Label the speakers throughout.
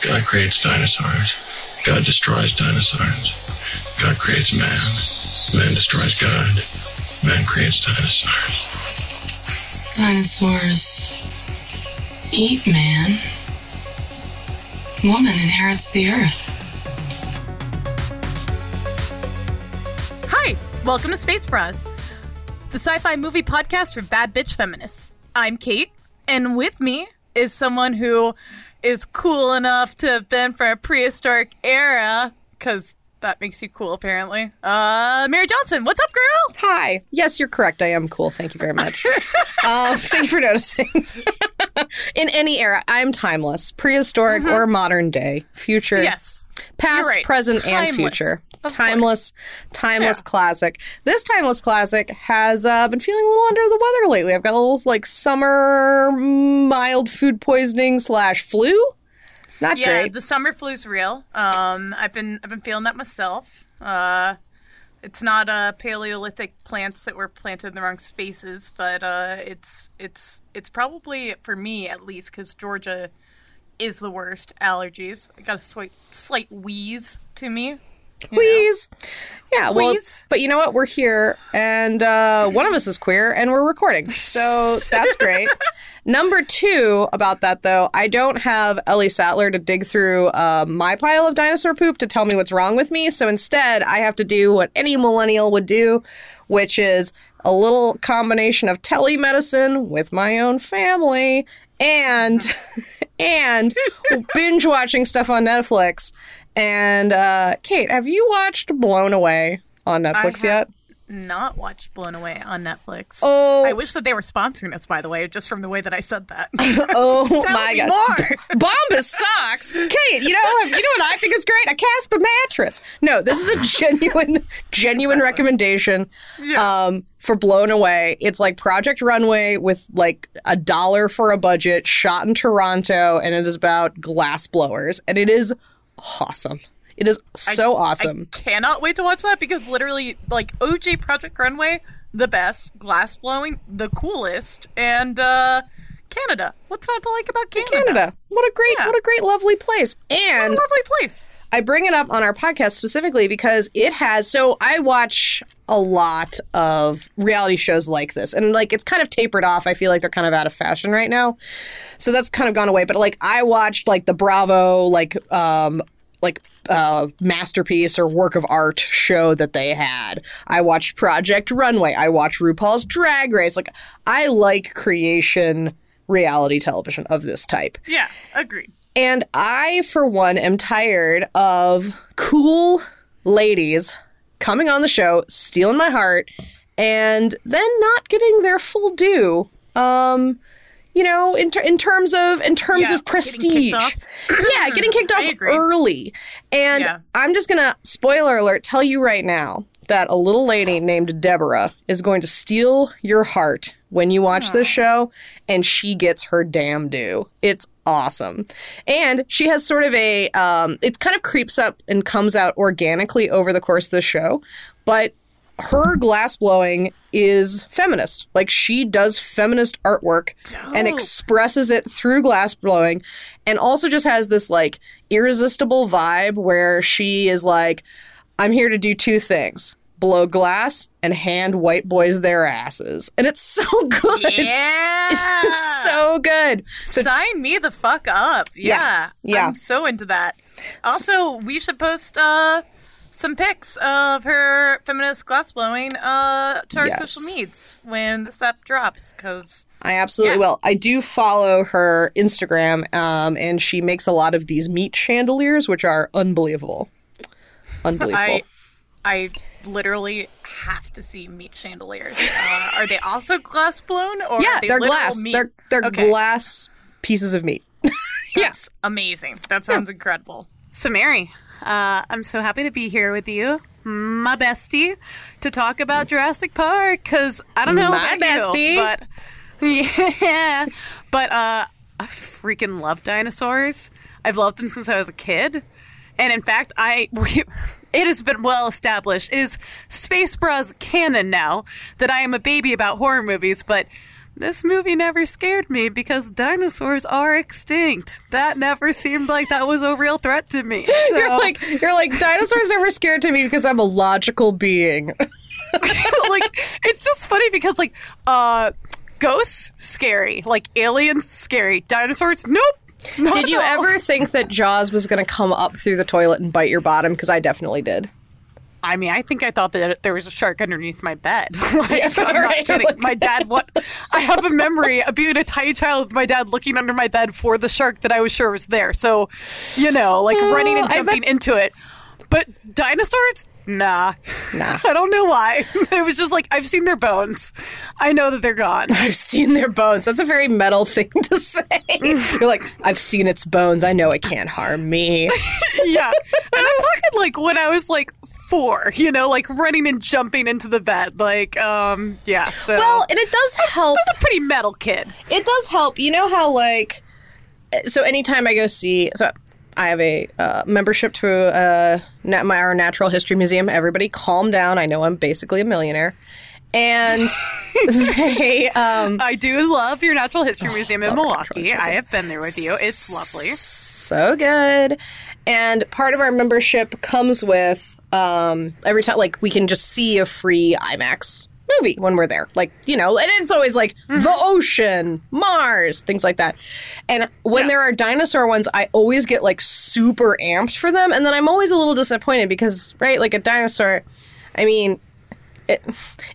Speaker 1: God creates dinosaurs. God destroys dinosaurs. God creates man. Man destroys God. Man creates dinosaurs.
Speaker 2: Dinosaurs eat man. Woman inherits the earth.
Speaker 3: Hi, welcome to Space Bras, the sci fi movie podcast for bad bitch feminists. I'm Kate, and with me is someone who is cool enough to have been from a prehistoric era, because that makes you cool, apparently. Uh, Mary Johnson, what's up, girl?
Speaker 4: Hi. Yes, you're correct. I am cool. Thank you very much. thank you for noticing. In any era, I'm timeless, prehistoric or modern day, future,
Speaker 3: Mm-hmm. Yes.
Speaker 4: past,
Speaker 3: right.
Speaker 4: present, and future.
Speaker 3: Of
Speaker 4: timeless, timeless
Speaker 3: Yeah.
Speaker 4: classic. This timeless classic has uh, been feeling a little under the weather lately. I've got a little like summer mild food poisoning slash flu. Not
Speaker 3: Yeah,
Speaker 4: great.
Speaker 3: the summer flu's real. Um, I've been I've been feeling that myself. Uh, it's not uh, Paleolithic plants that were planted in the wrong spaces, but uh, it's it's it's probably for me at least because Georgia is the worst allergies. I got a slight slight wheeze to me.
Speaker 4: Wheeze. Yeah, well,
Speaker 3: Wheeze.
Speaker 4: but you know what? We're here, and uh, one of us is queer, and we're recording, so that's great. Number two about that, though, I don't have Ellie Sattler to dig through uh, my pile of dinosaur poop to tell me what's wrong with me. So instead, I have to do what any millennial would do, which is a little combination of telemedicine with my own family and and binge watching stuff on Netflix. And uh, Kate, have you watched Blown Away on Netflix
Speaker 3: have
Speaker 4: yet?
Speaker 3: Not watched Blown Away on Netflix.
Speaker 4: Oh.
Speaker 3: I wish that they were sponsoring us. By the way, just from the way that I said that.
Speaker 4: Oh
Speaker 3: Tell
Speaker 4: my
Speaker 3: me
Speaker 4: god.
Speaker 3: more.
Speaker 4: Bombas socks. Kate, you know, you know what I think is great? A Casper mattress. No, this is a genuine, genuine recommendation
Speaker 3: Yeah.
Speaker 4: um, for Blown Away. It's like Project Runway with like a dollar for a budget, shot in Toronto, and it is about glass blowers, and it is awesome. It is so awesome.
Speaker 3: I cannot wait to watch that because literally, like OJ Project Runway, the best, glass blowing, the coolest, and uh Canada. What's not to like about Canada?
Speaker 4: Canada. What a great,
Speaker 3: Yeah.
Speaker 4: what a great, lovely place.
Speaker 3: What
Speaker 4: And
Speaker 3: a lovely place.
Speaker 4: I bring it up on our podcast specifically because it has. So I watch a lot of reality shows like this, and like it's kind of tapered off. I feel like they're kind of out of fashion right now, so that's kind of gone away. But like I watched like the Bravo like um like uh masterpiece or work of art show that they had. I watched Project Runway. I watched RuPaul's Drag Race. Like I like creation reality television of this type.
Speaker 3: Yeah, agreed.
Speaker 4: And I, for one, am tired of cool ladies coming on the show, stealing my heart, and then not getting their full due. Um, you know, in, ter- in terms of in terms
Speaker 3: Yeah,
Speaker 4: of prestige,
Speaker 3: off.
Speaker 4: yeah, getting kicked off early. And
Speaker 3: Yeah.
Speaker 4: I'm just gonna spoiler alert tell you right now that a little lady named Deborah is going to steal your heart when you watch this show, and she gets her damn due. It's awesome, and she has sort of a um, it kind of creeps up and comes out organically over the course of the show, but her glass blowing is feminist. Like she does feminist artwork and expresses it through glass blowing and also just has this like irresistible vibe where she is like I'm here to do two things. Blow glass and hand white boys their asses. And it's so good.
Speaker 3: Yeah.
Speaker 4: It's so good. So
Speaker 3: Sign me the fuck up. Yeah.
Speaker 4: Yeah.
Speaker 3: I'm so into that. Also, we should post uh some pics of her feminist glass blowing uh to our
Speaker 4: Yes.
Speaker 3: social medias when this app drops because
Speaker 4: I absolutely
Speaker 3: Yeah.
Speaker 4: will. I do follow her Instagram, um, and she makes a lot of these meat chandeliers, which are unbelievable. Unbelievable.
Speaker 3: I I literally have to see meat chandeliers. Uh, are they also glass blown or
Speaker 4: yeah,
Speaker 3: are they
Speaker 4: they're glass.
Speaker 3: Meat?
Speaker 4: They're they're
Speaker 3: Okay.
Speaker 4: glass pieces of meat.
Speaker 3: That's amazing. That sounds incredible. So, Mary, uh, I'm so happy to be here with you, my bestie, to talk about Jurassic Park. Because I don't know
Speaker 4: My
Speaker 3: about
Speaker 4: bestie.
Speaker 3: you, but yeah, but uh, I freaking love dinosaurs. I've loved them since I was a kid, and in fact, I. It has been well established. It is Space Bros canon now that I am a baby about horror movies, but this movie never scared me because dinosaurs are extinct. That never seemed like that was a real threat to me. So,
Speaker 4: You're like you're like dinosaurs never scared to me because I'm a logical being.
Speaker 3: like it's just funny because like uh ghosts scary, like aliens scary, dinosaurs nope. Not
Speaker 4: Did you ever think that Jaws was going to come up through the toilet and bite your bottom? Because I definitely did.
Speaker 3: I mean, I think I thought that there was a shark underneath my bed. like, I'm
Speaker 4: right.
Speaker 3: not kidding. My dad, what? I have a memory of being a tiny child with my dad looking under my bed for the shark that I was sure was there. So, you know, like running and jumping
Speaker 4: bet-
Speaker 3: into it. But dinosaurs, nah,
Speaker 4: Nah.
Speaker 3: I don't know why. It was just like I've seen their bones. I know that they're gone.
Speaker 4: I've seen their bones. That's a very metal thing to say. You're like, I've seen its bones. I know it can't harm me.
Speaker 3: yeah, and I'm talking like when I was like four. You know, like running and jumping into the bed. Like, um, yeah. So
Speaker 4: Well, and it does help.
Speaker 3: I was a pretty metal kid.
Speaker 4: It does help. You know how like, so anytime I go see, so I have a uh, membership to uh, na- my our natural history museum. Everybody, calm down. I know I'm basically a millionaire, and they um,
Speaker 3: I do love your Natural History Museum in
Speaker 4: love our Natural
Speaker 3: Milwaukee. I have been there with you. It's lovely.
Speaker 4: so good. And part of our membership comes with um, every time, like, we can just see a free IMAX movie when we're there. Like, you know, and it's always like mm-hmm. the ocean, Mars, things like that. And when
Speaker 3: Yeah.
Speaker 4: there are dinosaur ones, I always get like super amped for them. And then I'm always a little disappointed because, right, like a dinosaur, I mean, it,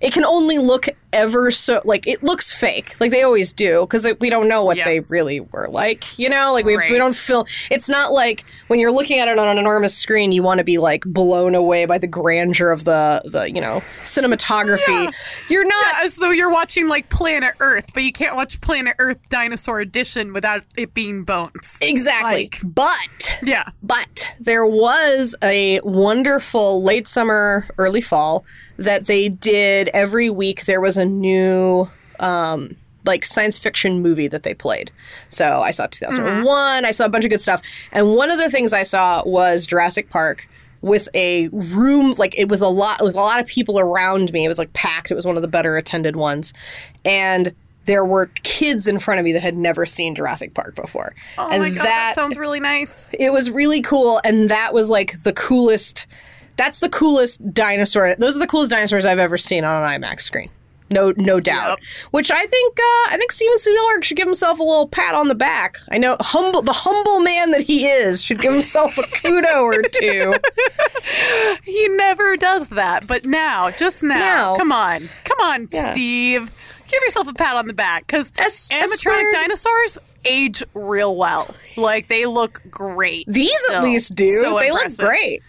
Speaker 4: it can only look ever so like it looks fake like they always do because we don't know what
Speaker 3: Yeah.
Speaker 4: they really were like you know like we,
Speaker 3: Right.
Speaker 4: we don't feel it's not like when you're looking at it on an enormous screen you want to be like blown away by the grandeur of the the you know cinematography
Speaker 3: Yeah.
Speaker 4: you're not
Speaker 3: As though you're watching like Planet Earth, but you can't watch Planet Earth Dinosaur Edition without it being bones.
Speaker 4: exactly
Speaker 3: Like-
Speaker 4: but
Speaker 3: Yeah.
Speaker 4: But there was a wonderful late summer, early fall that they did every week. There was a new, um, like science fiction movie that they played. So I saw 2001. I saw a bunch of good stuff, and one of the things I saw was Jurassic Park with a room like it with a lot with a lot of people around me. It was like packed. It was one of the better attended ones, and. There were kids in front of me that had never seen Jurassic Park before,
Speaker 3: Oh
Speaker 4: and
Speaker 3: my god, that, sounds really nice.
Speaker 4: it was really cool and that was like the coolest that's the coolest dinosaur those are the coolest dinosaurs i've ever seen on an imax screen no no doubt
Speaker 3: Yep.
Speaker 4: which i think uh, i think steven spielberg should give himself a little pat on the back i know humble the humble man that he is should give himself a kudo or two
Speaker 3: He never does that, but now, just now,
Speaker 4: Now.
Speaker 3: come on, come on,
Speaker 4: Yeah.
Speaker 3: Steve, give yourself a pat on the back because animatronic dinosaurs age real well. Like they look great.
Speaker 4: these at least do
Speaker 3: So
Speaker 4: they
Speaker 3: impressive.
Speaker 4: look great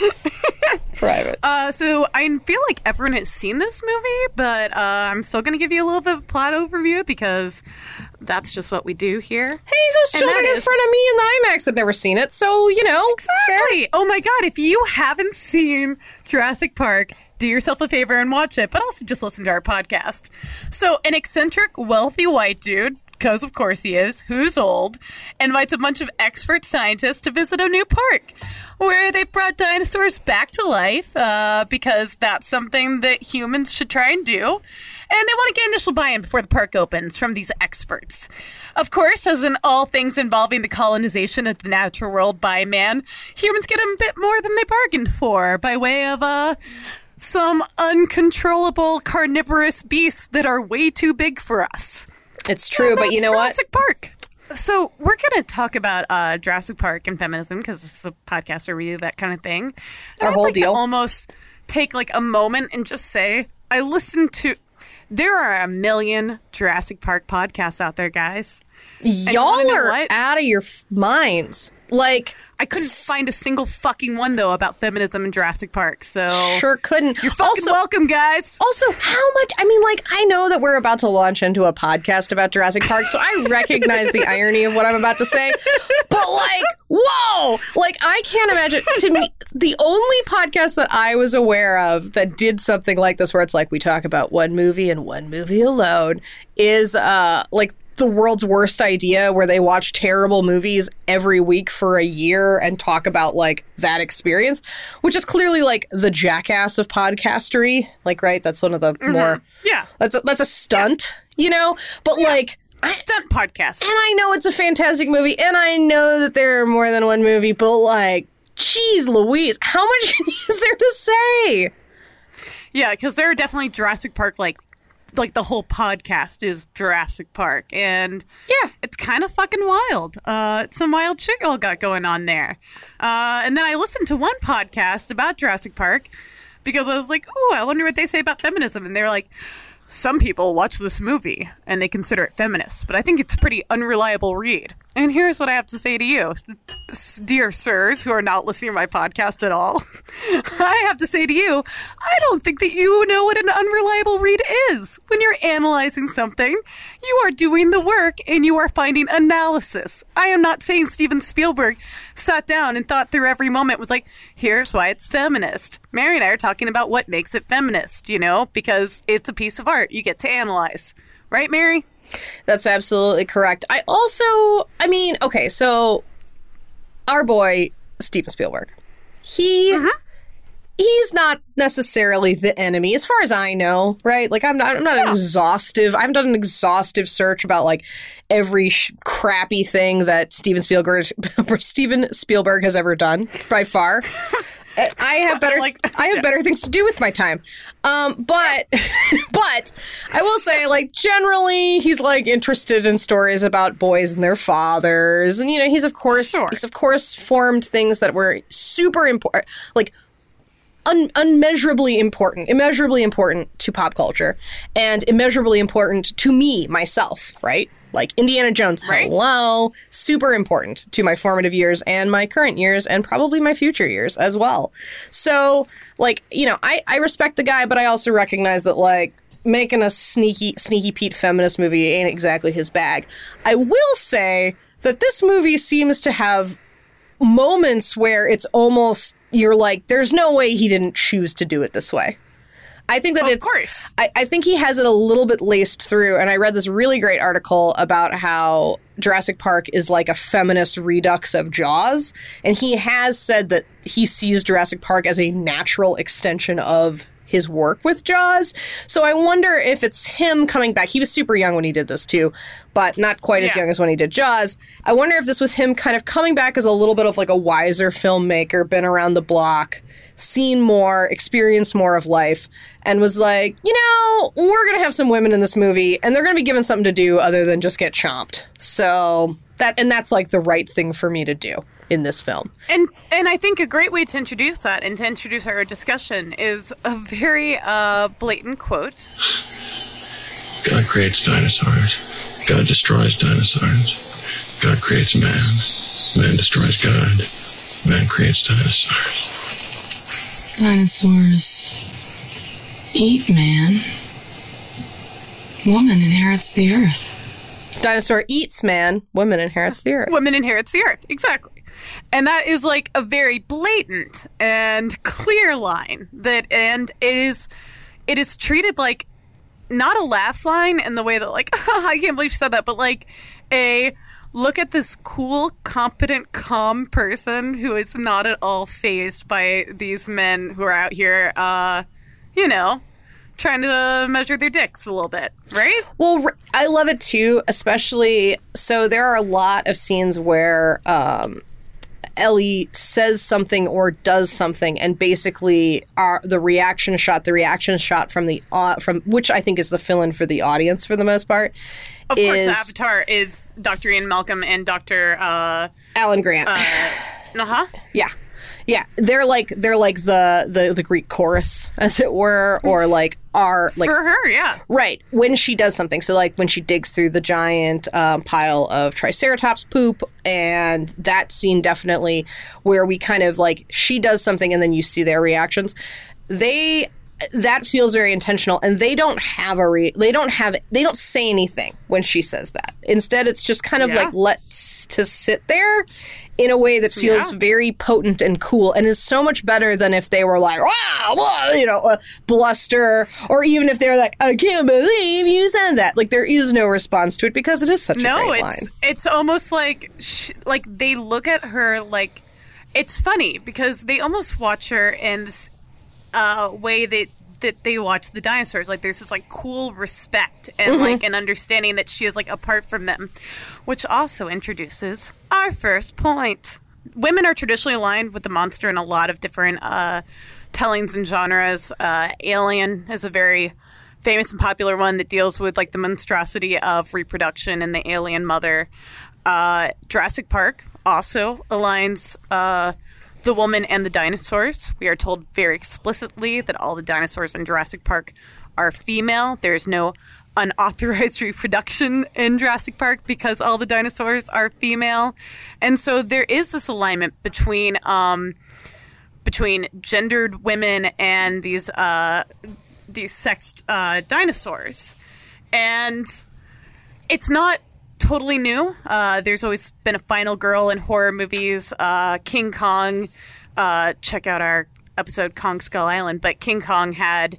Speaker 4: private
Speaker 3: Uh, so I feel like everyone has seen this movie, but uh, I'm still going to give you a little bit of plot overview because that's just what we do here.
Speaker 4: hey those
Speaker 3: And
Speaker 4: children in
Speaker 3: is-
Speaker 4: front of me in the imax have never seen it so you know.
Speaker 3: Exactly. Oh my god, if you haven't seen Jurassic Park, do yourself a favor and watch it, but also just listen to our podcast. So, an eccentric, wealthy white dude, because of course he is, who's old, invites a bunch of expert scientists to visit a new park where they brought dinosaurs back to life uh, because that's something that humans should try and do. And they want to get initial buy in before the park opens from these experts. Of course, as in all things involving the colonization of the natural world by man, humans get a bit more than they bargained for by way of uh, some uncontrollable carnivorous beasts that are way too big for us.
Speaker 4: it's true but you know what
Speaker 3: Jurassic Park. So we're going to talk about uh, Jurassic Park and feminism because this is a podcast where we do that kind of thing.
Speaker 4: Our
Speaker 3: I'd
Speaker 4: whole
Speaker 3: like to
Speaker 4: deal.
Speaker 3: almost take like a moment and just say I listened to. There are a million Jurassic Park podcasts out there, guys.
Speaker 4: Y'all
Speaker 3: know
Speaker 4: are
Speaker 3: what?
Speaker 4: out of your f- minds. Like,
Speaker 3: I couldn't find a single fucking one though about feminism in Jurassic Park. So
Speaker 4: sure couldn't.
Speaker 3: you're fucking
Speaker 4: also,
Speaker 3: welcome, guys.
Speaker 4: also, how much? I mean, like, I know that we're about to launch into a podcast about Jurassic Park, so I recognize the irony of what I'm about to say. But, like, whoa! Like, I can't imagine. To me, the only podcast that I was aware of that did something like this, where it's like we talk about one movie and one movie alone, is uh, like the world's worst idea where they watch terrible movies every week for a year and talk about like that experience, which is clearly like the jackass of podcastery. Like, right? That's one of the mm-hmm. more
Speaker 3: Yeah.
Speaker 4: that's a, that's a stunt, you know. But like,
Speaker 3: Stunt podcast.
Speaker 4: and I know it's a fantastic movie, and I know that there are more than one movie, but like, geez, Louise, how much is there to say?
Speaker 3: Yeah, because there are definitely Jurassic Park like like the whole podcast is Jurassic Park and
Speaker 4: Yeah.
Speaker 3: it's kind of fucking wild. Uh it's some wild shit all got going on there. Uh and then I listened to one podcast about Jurassic Park because I was like, "Oh, I wonder what they say about feminism." And they're like, "Some people watch this movie and they consider it feminist, but I think it's a pretty unreliable read." And here's what I have to say to you, dear sirs who are not listening to my podcast at all. I have to say to you, I don't think that you know what an unreliable read is. When you're analyzing something, you are doing the work and you are finding analysis. I am not saying Steven Spielberg sat down and thought through every moment was like, here's why it's feminist. Mary and I are talking about what makes it feminist, you know, because it's a piece of art you get to analyze. Right, Mary?
Speaker 4: That's absolutely correct. I also, I mean, okay, so our boy Steven Spielberg, he mm-hmm. he's not necessarily the enemy, as far as I know, right? Like I'm not, I'm not exhaustive. I haven't done an exhaustive search about like every sh- crappy thing that Steven Spielberg Steven Spielberg has ever done by far. I have better
Speaker 3: Like-
Speaker 4: I have better things to do with my time. Um, but but I will say like generally he's like interested in stories about boys and their fathers and you know he's of course
Speaker 3: Sure.
Speaker 4: he's of course formed things that were super important like un- unmeasurably important, immeasurably important to pop culture, and immeasurably important to me myself. Right, like Indiana Jones.
Speaker 3: Right.
Speaker 4: Hello, super important to my formative years and my current years, and probably my future years as well. So, like, you know, I I respect the guy, but I also recognize that like. Making a sneaky, sneaky Pete feminist movie ain't exactly his bag. I will say that this movie seems to have moments where it's almost you're like, there's no way he didn't choose to do it this way. I think that
Speaker 3: Of
Speaker 4: it's.
Speaker 3: course.
Speaker 4: I, I think he has it a little bit laced through, and I read this really great article about how Jurassic Park is like a feminist redux of Jaws, and he has said that he sees Jurassic Park as a natural extension of his work with Jaws. So I wonder if it's him coming back. He was super young when he did this too, but not quite as young as when he did Jaws. I wonder if this was him kind of coming back as a little bit of like a wiser filmmaker, been around the block, seen more, experienced more of life, and was like, you know, we're going to have some women in this movie and they're going to be given something to do other than just get chomped. So that, and that's like the right thing for me to do in this film.
Speaker 3: And and I think a great way to introduce that and to introduce our discussion is a very uh, blatant quote.
Speaker 5: God creates dinosaurs. God destroys dinosaurs. God creates man. Man destroys God. Man creates dinosaurs.
Speaker 1: Dinosaurs eat man. Woman inherits the earth.
Speaker 4: Dinosaur eats man, woman inherits the earth.
Speaker 3: Woman inherits the earth. Exactly. And that is like a very blatant and clear line that and it is it is treated like not a laugh line in the way that like I can't believe she said that, but like a look at this cool, competent, calm person who is not at all fazed by these men who are out here uh you know, trying to measure their dicks a little bit, right?
Speaker 4: Well, I love it too, especially so there are a lot of scenes where um, Ellie says something or does something, and basically our the reaction shot, the reaction shot from the au- from which I think is the fill-in for the audience for the most part.
Speaker 3: Of course, the Avatar is Dr. Ian Malcolm and Dr. Uh,
Speaker 4: Alan Grant.
Speaker 3: uh-huh.
Speaker 4: Yeah. Yeah, they're like they're like the, the the Greek chorus, as it were, or like our like
Speaker 3: For her, yeah.
Speaker 4: Right. When she does something. So, like when she digs through the giant um, pile of Triceratops poop, and that scene definitely where we kind of like she does something and then you see their reactions. They that feels very intentional and they don't have a re- they don't have they don't say anything when she says that instead it's just kind of
Speaker 3: Yeah.
Speaker 4: like let's to sit there in a way that feels
Speaker 3: Yeah.
Speaker 4: very potent and cool and is so much better than if they were like wow wah," you know uh, bluster or even if they're like i can't believe you said that like there is no response to it because it is such a
Speaker 3: No,
Speaker 4: great
Speaker 3: it's
Speaker 4: line
Speaker 3: it's almost like sh- like they look at her like it's funny because they almost watch her in this uh, way that that they watch the dinosaurs. Like there's this like cool respect and like an understanding that she is like apart from them, which also introduces our first point. Women are traditionally aligned with the monster in a lot of different uh, tellings and genres. Uh, Alien is a very famous and popular one that deals with like the monstrosity of reproduction and the alien mother. Uh, Jurassic Park also aligns uh, the woman and the dinosaurs. We are told very explicitly that all the dinosaurs in Jurassic Park are female. There is no unauthorized reproduction in Jurassic Park because all the dinosaurs are female, and so there is this alignment between um, between gendered women and these uh, these sexed uh, dinosaurs, and it's not totally new. Uh, there's always been a final girl in horror movies. Uh, King Kong. Uh, check out our episode Kong Skull Island. But King Kong had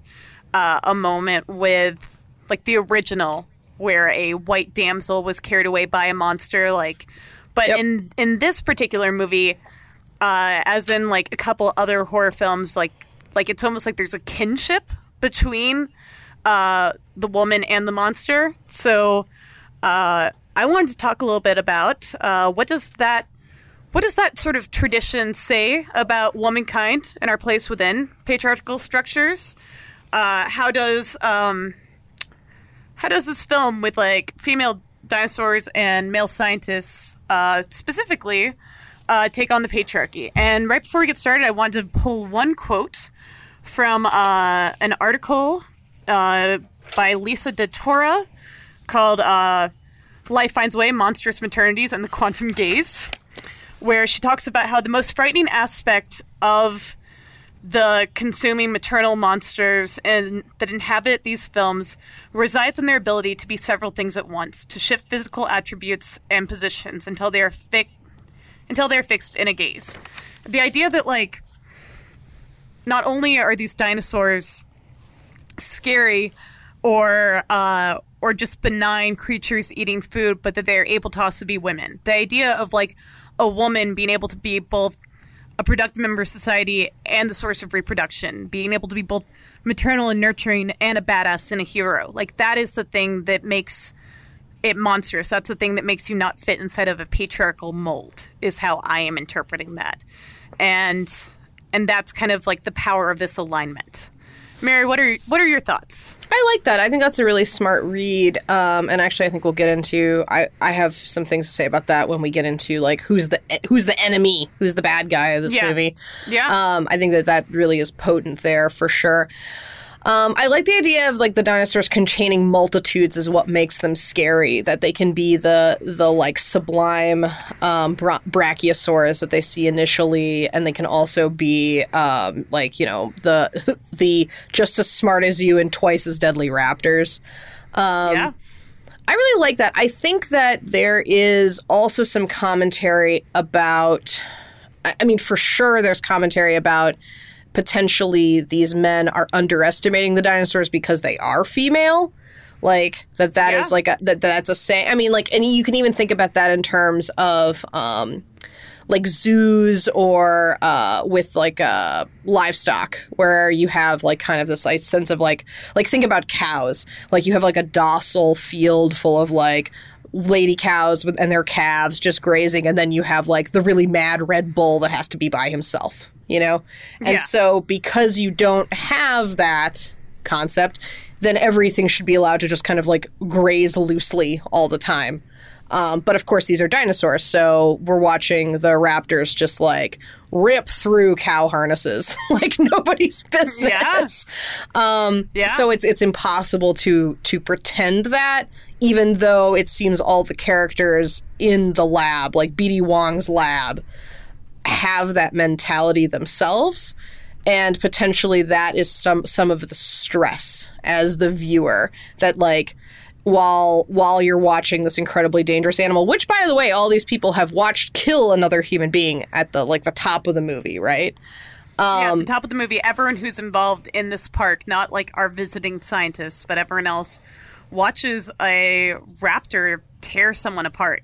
Speaker 3: uh, a moment with like the original where a white damsel was carried away by a monster. Like, but
Speaker 4: Yep.
Speaker 3: in in this particular movie, uh, as in like a couple other horror films, like like it's almost like there's a kinship between uh, the woman and the monster. So uh, I wanted to talk a little bit about uh, what does that what does that sort of tradition say about womankind and our place within patriarchal structures? Uh, how does um, how does this film with like female dinosaurs and male scientists uh, specifically uh, take on the patriarchy? And right before we get started, I wanted to pull one quote from uh, an article uh, by Lisa DeTora called uh, Life Finds Way Monstrous Maternities and the Quantum Gaze, where she talks about how the most frightening aspect of the consuming maternal monsters and that inhabit these films resides in their ability to be several things at once, to shift physical attributes and positions until they are fi- until they're fixed in a gaze. The idea that like not only are these dinosaurs scary or uh, or just benign creatures eating food, but that they're able to also be women. The idea of like a woman being able to be both a productive member of society and the source of reproduction, being able to be both maternal and nurturing and a badass and a hero. Like that is the thing that makes it monstrous. That's the thing that makes you not fit inside of a patriarchal mold. Is how I am interpreting that, and and that's kind of like the power of this alignment. Mary, what are what are your thoughts?
Speaker 4: I like that. I think that's a really smart read. Um, and actually, I think we'll get into. I, I have some things to say about that when we get into like who's the who's the enemy, who's the bad guy of this
Speaker 3: Yeah.
Speaker 4: movie.
Speaker 3: Yeah.
Speaker 4: Um, I think that that really is potent there for sure. Um, I like the idea of like the dinosaurs containing multitudes is what makes them scary. That they can be the the like sublime um, bra- brachiosaurus that they see initially, and they can also be um, like you know the the just as smart as you and twice as deadly raptors.
Speaker 3: yeah.
Speaker 4: I really like that. I think that there is also some commentary about. I I mean, for sure, there's commentary about potentially these men are underestimating the dinosaurs because they are female. Like that. That is
Speaker 3: Yeah.
Speaker 4: like a that. That's a say. I mean, like, and you can even think about that in terms of. um like zoos or uh, with like uh, livestock where you have like kind of this like sense of like like think about cows like you have like a docile field full of like lady cows with, and their calves just grazing and then you have like the really mad red bull that has to be by himself you know and
Speaker 3: Yeah.
Speaker 4: so because you don't have that concept then everything should be allowed to just kind of like graze loosely all the time um, but of course, these are dinosaurs, so we're watching the raptors just like rip through cow harnesses like nobody's business. Um,
Speaker 3: Yeah.
Speaker 4: So it's it's impossible to to pretend that, even though it seems all the characters in the lab, like BD Wong's lab, have that mentality themselves. and potentially that is some some of the stress as the viewer that like while while you're watching this incredibly dangerous animal which by the way all these people have watched kill another human being at the like the top of the movie right
Speaker 3: yeah,
Speaker 4: Um,
Speaker 3: at the top of the movie, everyone who's involved in this park, not like our visiting scientists, but everyone else, watches a raptor tear someone apart.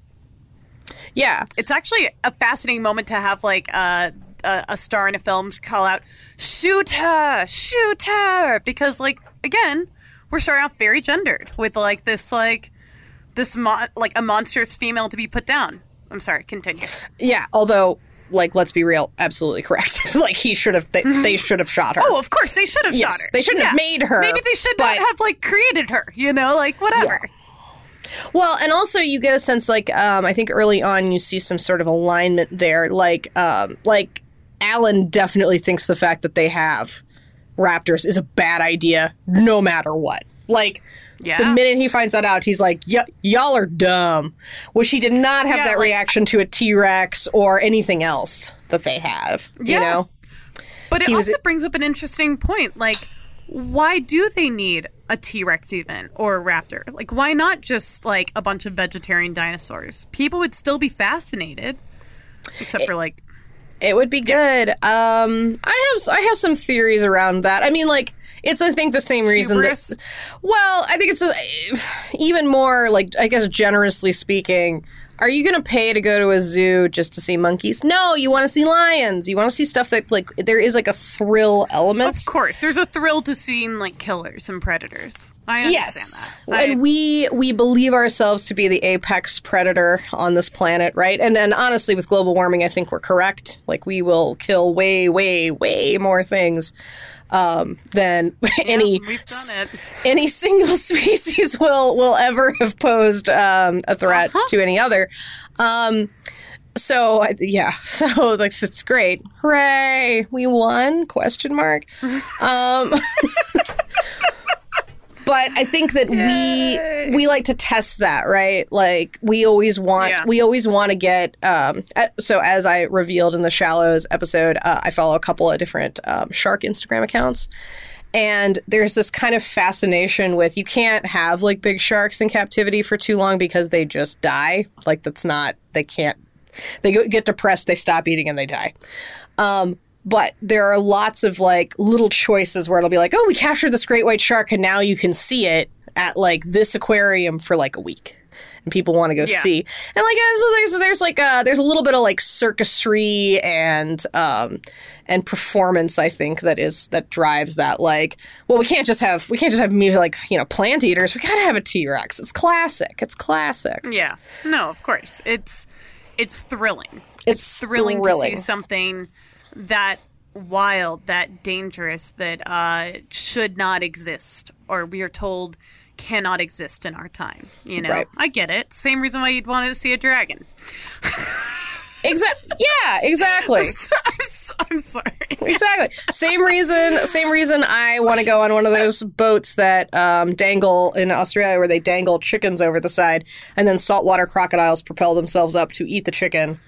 Speaker 4: Yeah
Speaker 3: It's actually a fascinating moment to have like a, a, a star in a film call out, "Shoot her! Shoot her!" Because like again, we're starting off very gendered with like this like this mo- like a monstrous female to be put down. I'm sorry, continue.
Speaker 4: yeah although like let's be real absolutely correct like he should have they, they should have shot her
Speaker 3: Oh, of course they should have
Speaker 4: Yes,
Speaker 3: shot her.
Speaker 4: they shouldn't have made her,
Speaker 3: Maybe they should
Speaker 4: but-
Speaker 3: not have like created her. You know, like whatever.
Speaker 4: Well, and also you get a sense like um, I think early on you see some sort of alignment there. Like um, like Alan definitely thinks the fact that they have raptors is a bad idea, no matter what. Like
Speaker 3: Yeah.
Speaker 4: the minute he finds that out, he's like, y- "Y'all are dumb." Which he did not have
Speaker 3: Yeah,
Speaker 4: that
Speaker 3: like-
Speaker 4: reaction to a T Rex or anything else that they have. You know.
Speaker 3: But it
Speaker 4: He was-
Speaker 3: also brings up an interesting point. Like, why do they need a T Rex even or a raptor? Like, why not just like a bunch of vegetarian dinosaurs? People would still be fascinated, except for like,
Speaker 4: It would be good. Um, I have I have some theories around that. I mean, like it's I think the same reason
Speaker 3: Hubris?
Speaker 4: that. Well, I think it's uh, even more like I guess generously speaking. Are you going to pay to go to a zoo just to see monkeys? No, you want to see lions. You want to see stuff that like there is like a thrill element.
Speaker 3: of course, there's a thrill to seeing like killers and predators. I understand
Speaker 4: Yes,
Speaker 3: that. I-
Speaker 4: and we we believe ourselves to be the apex predator on this planet, right? And and honestly, with global warming, I think we're correct. Like we will kill way, way, way more things um, than any
Speaker 3: done it.
Speaker 4: any single species will will ever have posed um, a threat
Speaker 3: Uh-huh.
Speaker 4: to any other. Um, so I- yeah, so like it's great, hooray, we won? Question mark. But I think that we we like to test that, right? Like we always want
Speaker 3: Yeah.
Speaker 4: we always want to get. Um, so as I revealed in the Shallows episode, uh, I follow a couple of different um, shark Instagram accounts. And there's this kind of fascination with you can't have like big sharks in captivity for too long because they just die. Like that's not they can't they get depressed, they stop eating, and they die. Um, but there are lots of like little choices where it'll be like, oh, we captured this great white shark, and now you can see it at like this aquarium for like a week. And people want to go
Speaker 3: Yeah.
Speaker 4: see, and like uh, so there's there's like a, there's a little bit of like circusry and um and performance I think that is that drives that like well we can't just have we can't just have me like you know plant eaters. We gotta have a T Rex it's classic. It's classic.
Speaker 3: Yeah, no, of course, it's it's thrilling.
Speaker 4: it's
Speaker 3: thrilling, to see something that wild, that dangerous, that uh, should not exist, or we are told cannot exist in our time. You know,
Speaker 4: Right.
Speaker 3: I get it. Same reason why you'd want to see a dragon.
Speaker 4: Exactly. Yeah, exactly.
Speaker 3: I'm, s- I'm sorry.
Speaker 4: exactly. Same reason. Same reason I want to go on one of those boats that um, dangle in Australia, where they dangle chickens over the side, and then saltwater crocodiles propel themselves up to eat the chicken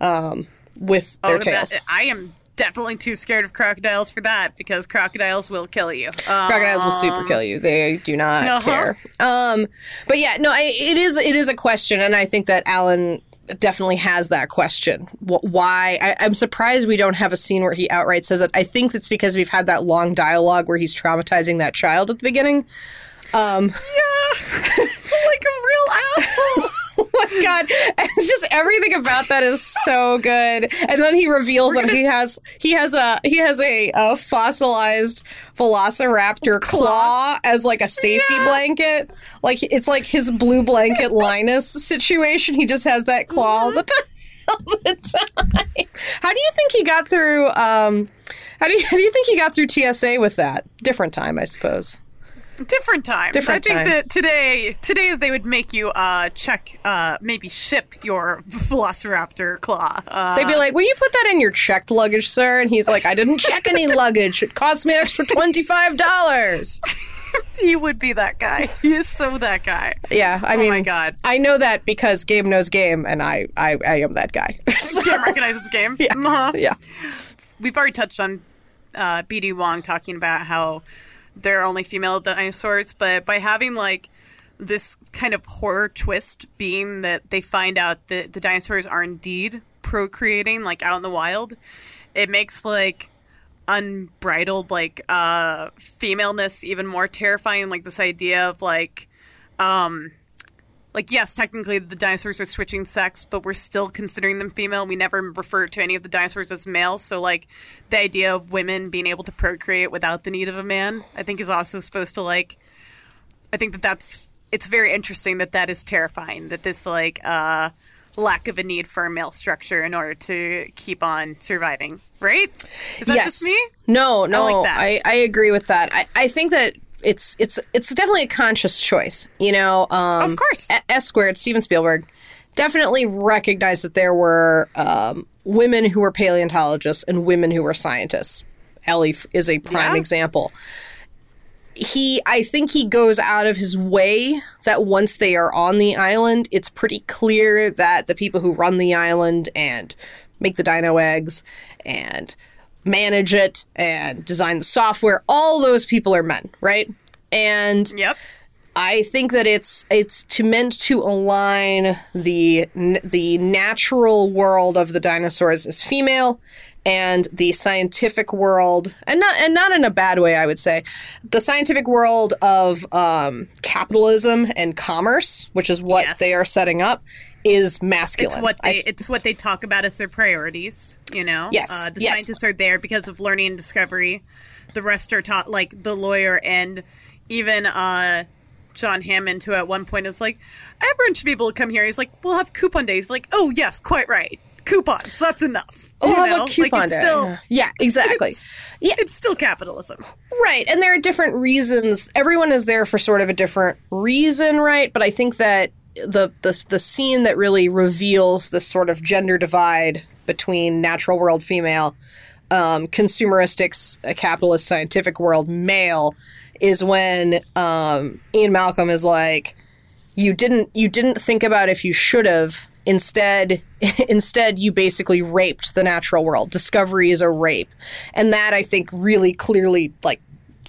Speaker 4: um, with their
Speaker 3: Oh, that-
Speaker 4: tails.
Speaker 3: I am definitely too scared of crocodiles for that because crocodiles will kill you. Um,
Speaker 4: Crocodiles will super kill you. They do not
Speaker 3: Uh-huh.
Speaker 4: care. Um, but yeah, no, I, it is it is a question, and I think that Alan definitely has that question. Why? I, I'm surprised we don't have a scene where he outright says it. I think that's because we've had that long dialogue where he's traumatizing that child at the beginning.
Speaker 3: Yeah, like a real asshole.
Speaker 4: Oh my god! It's just everything about that is so good. And then he reveals that he has he has a he has a, a fossilized Velociraptor claw as like a safety blanket. Like it's like his blue blanket Linus situation. He just has that claw all the time. All the time. How do you think he got through? Um, how do you how do you think he got through TSA with that? Different time, I suppose.
Speaker 3: Different time.
Speaker 4: Different
Speaker 3: I think
Speaker 4: time.
Speaker 3: that today, today they would make you uh, check, uh, maybe ship your Velociraptor claw. Uh,
Speaker 4: They'd be like, "Will you put that in your checked luggage, sir?" And he's like, "I didn't check any luggage. It cost me an extra twenty five dollars."
Speaker 3: he would be that guy. He is so that guy.
Speaker 4: Yeah, I mean,
Speaker 3: my God.
Speaker 4: I know that because Game knows game, and I, I, I am that guy. So,
Speaker 3: Can't recognize this game.
Speaker 4: yeah,
Speaker 3: Uh-huh.
Speaker 4: yeah,
Speaker 3: We've already touched on uh, BD Wong talking about how there are only female dinosaurs, but by having like this kind of horror twist being that they find out that the dinosaurs are indeed procreating like out in the wild, it makes like unbridled like uh femaleness even more terrifying. Like this idea of like um like yes technically the dinosaurs are switching sex but we're still considering them female. We never refer to any of the dinosaurs as males so like the idea of women being able to procreate without the need of a man i think is also supposed to like i think that that's it's very interesting that that is terrifying that this like uh lack of a need for a male structure in order to keep on surviving right? Is that just me?
Speaker 4: No, no,
Speaker 3: like that.
Speaker 4: I, I agree with that. I, I think that it's it's it's definitely a conscious choice. You know, um,
Speaker 3: Of course.
Speaker 4: S squared, Steven Spielberg, definitely recognized that there were um, women who were paleontologists and women who were scientists. Ellie is a prime
Speaker 3: Yeah.
Speaker 4: example. He, I think he goes out of his way that once they are on the island, it's pretty clear that the people who run the island and make the dino eggs and manage it and design the software, all those people are men, right? And
Speaker 3: yep
Speaker 4: I think that it's it's to meant to align the the natural world of the dinosaurs as female and the scientific world and not and not in a bad way I would say the scientific world of um, capitalism and commerce which is what
Speaker 3: Yes.
Speaker 4: they are setting up is masculine.
Speaker 3: It's what
Speaker 4: I
Speaker 3: they it's what they talk about as their priorities. You know,
Speaker 4: Yes,
Speaker 3: Uh, the
Speaker 4: yes.
Speaker 3: scientists are there because of learning and discovery. The rest are taught like the lawyer and even uh, John Hammond, who at one point is like, "Everyone should be able to come here." He's like, "We'll have coupon days." Like, "Oh yes, quite right, coupons. That's enough."
Speaker 4: Oh,
Speaker 3: You
Speaker 4: how
Speaker 3: know?
Speaker 4: about coupon
Speaker 3: like, it's
Speaker 4: day?
Speaker 3: still
Speaker 4: yeah, exactly. Yeah,
Speaker 3: it's still capitalism.
Speaker 4: Right. And there are different reasons. Everyone is there for sort of a different reason, right? But I think that the the, the scene that really reveals this sort of gender divide between natural world female, um, consumeristic, uh, capitalist, scientific world male is when um, Ian Malcolm is like, you didn't you didn't think about if you should have. Instead instead you basically raped the natural world. Discovery is a rape. And that i think really clearly like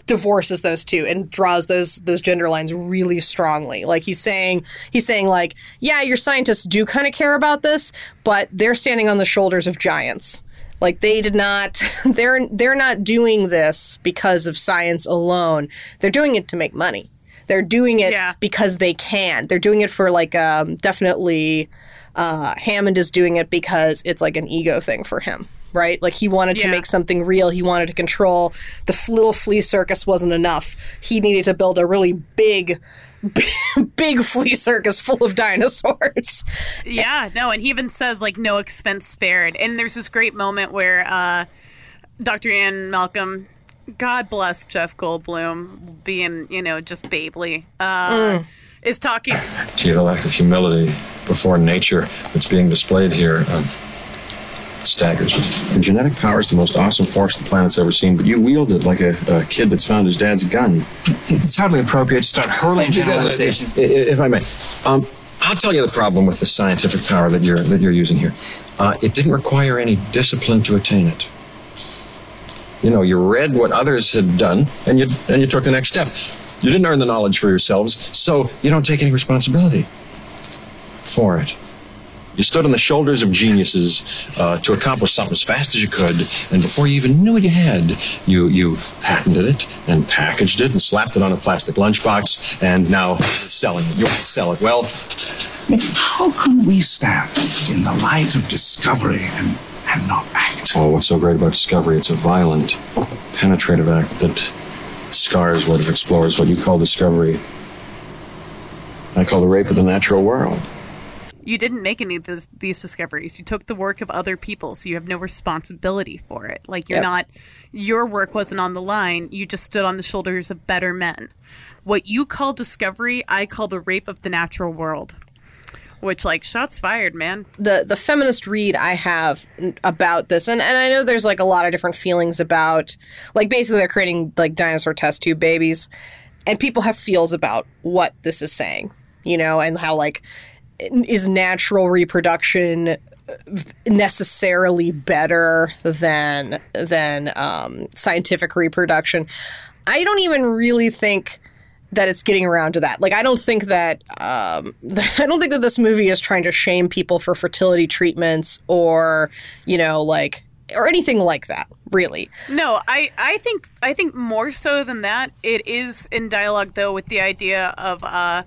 Speaker 4: divorces those two and draws those those gender lines really strongly like he's saying he's saying like yeah your scientists do kind of care about this but they're standing on the shoulders of giants like they did not they're they're not doing this because of science alone they're doing it to make money they're doing it
Speaker 3: Yeah.
Speaker 4: because they can. They're doing it for like um, definitely. Uh, Hammond is doing it because it's like an ego thing for him, right? Like he wanted to make something real. He wanted to control. The little flea circus wasn't enough. He needed to build a really big, big flea circus full of dinosaurs.
Speaker 3: Yeah, no, and he even says like no expense spared. And there's this great moment where uh, Dr. Ian Malcolm, God bless Jeff Goldblum, being you know just babely, uh, is talking.
Speaker 5: Gee, the lack of humility before nature that's being displayed here um, staggers me. The genetic power is the most awesome force the planet's ever seen, but you wield it like a, a kid that's found his dad's gun.
Speaker 6: It's hardly appropriate to start hurling generalizations.
Speaker 5: I- I- If I may, um, I'll tell you the problem with the scientific power that you're that you're using here. Uh, it didn't require any discipline to attain it. You know, you read what others had done, and you and you took the next step. You didn't earn the knowledge for yourselves, so you don't take any responsibility for it. You stood on the shoulders of geniuses uh, to accomplish something as fast as you could, and before you even knew what you had, you you patented it and packaged it and slapped it on a plastic lunchbox, and now you're selling it. You want to sell it. Well,
Speaker 7: How can we stand in the light of discovery and, and not act?
Speaker 5: oh, what's so great about discovery? It's a violent, penetrative act that scars what it explores. What you call discovery, I call the rape of the natural world.
Speaker 3: You didn't make any of this, these discoveries. You took the work of other people, so you have no responsibility for it. Like you're
Speaker 4: Yep.
Speaker 3: not, your work wasn't on the line. You just stood on the shoulders of better men. What you call discovery, I call the rape of the natural world. Which, like, shots fired, man.
Speaker 4: the the feminist read I have about this, and, and I know there's like a lot of different feelings about, like basically they're creating like dinosaur test tube babies, and people have feels about what this is saying, you know, and how like is natural reproduction necessarily better than than um, scientific reproduction. I don't even really think that it's getting around to that. Like, I don't think that um, I don't think that this movie is trying to shame people for fertility treatments or you know like or anything like that. Really,
Speaker 3: No, I, I think I think more so than that, it is in dialogue though with the idea of uh,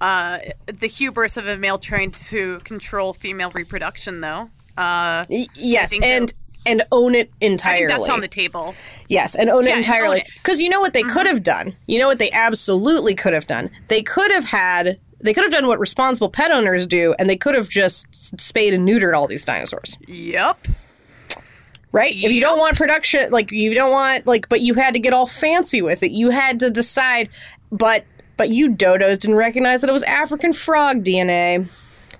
Speaker 3: uh, the hubris of a male trying to control female reproduction. Though, uh,
Speaker 4: yes, and and own it
Speaker 3: I
Speaker 4: entirely.
Speaker 3: think that's on the table.
Speaker 4: Yes, and own
Speaker 3: Yeah,
Speaker 4: it entirely.
Speaker 3: Mm-hmm.
Speaker 4: Because you know what they could have done? You know what they absolutely could have done? They could have had. They could have done what responsible pet owners do, and they could have just spayed and neutered all these dinosaurs,
Speaker 3: Yep.
Speaker 4: right? If you don't want production, like you don't want, like, but you had to get all fancy with it. You had to decide, but but you dodos didn't recognize that it was African frog DNA.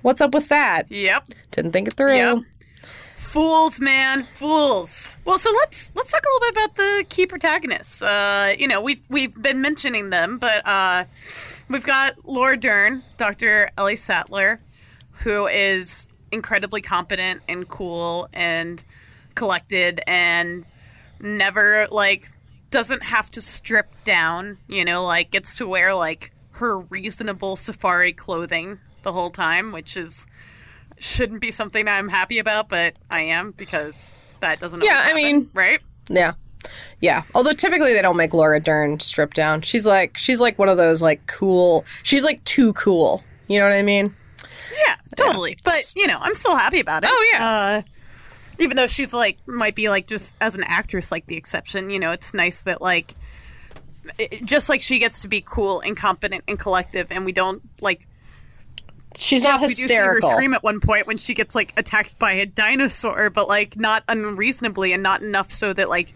Speaker 4: What's up with that?
Speaker 3: Yep.
Speaker 4: Didn't think it through.
Speaker 3: Yep. Fools, man, fools. Well, so let's let's talk a little bit about the key protagonists. Uh, you know, we've we've been mentioning them, but uh, we've got Laura Dern, Dr. Ellie Sattler, who is incredibly competent and cool and collected and never like doesn't have to strip down. You know, like gets to wear like her reasonable safari clothing the whole time, which is shouldn't be something I'm happy about, but I am because that doesn't.
Speaker 4: Yeah,
Speaker 3: always
Speaker 4: I mean-
Speaker 3: right?
Speaker 4: Yeah. Yeah. Although typically they don't make Laura Dern strip down. She's like she's like one of those like cool she's like too cool. You know what I mean?
Speaker 3: Yeah, totally. But you know, I'm still happy about it.
Speaker 4: Oh, yeah.
Speaker 3: Uh, even though she's like might be like just as an actress like the exception. You know, it's nice that like it, just like she gets to be cool and competent and collective, and we don't like.
Speaker 4: She's not
Speaker 3: yes, we do see her scream at one point when she gets like attacked by a dinosaur, but like not unreasonably and not enough so that like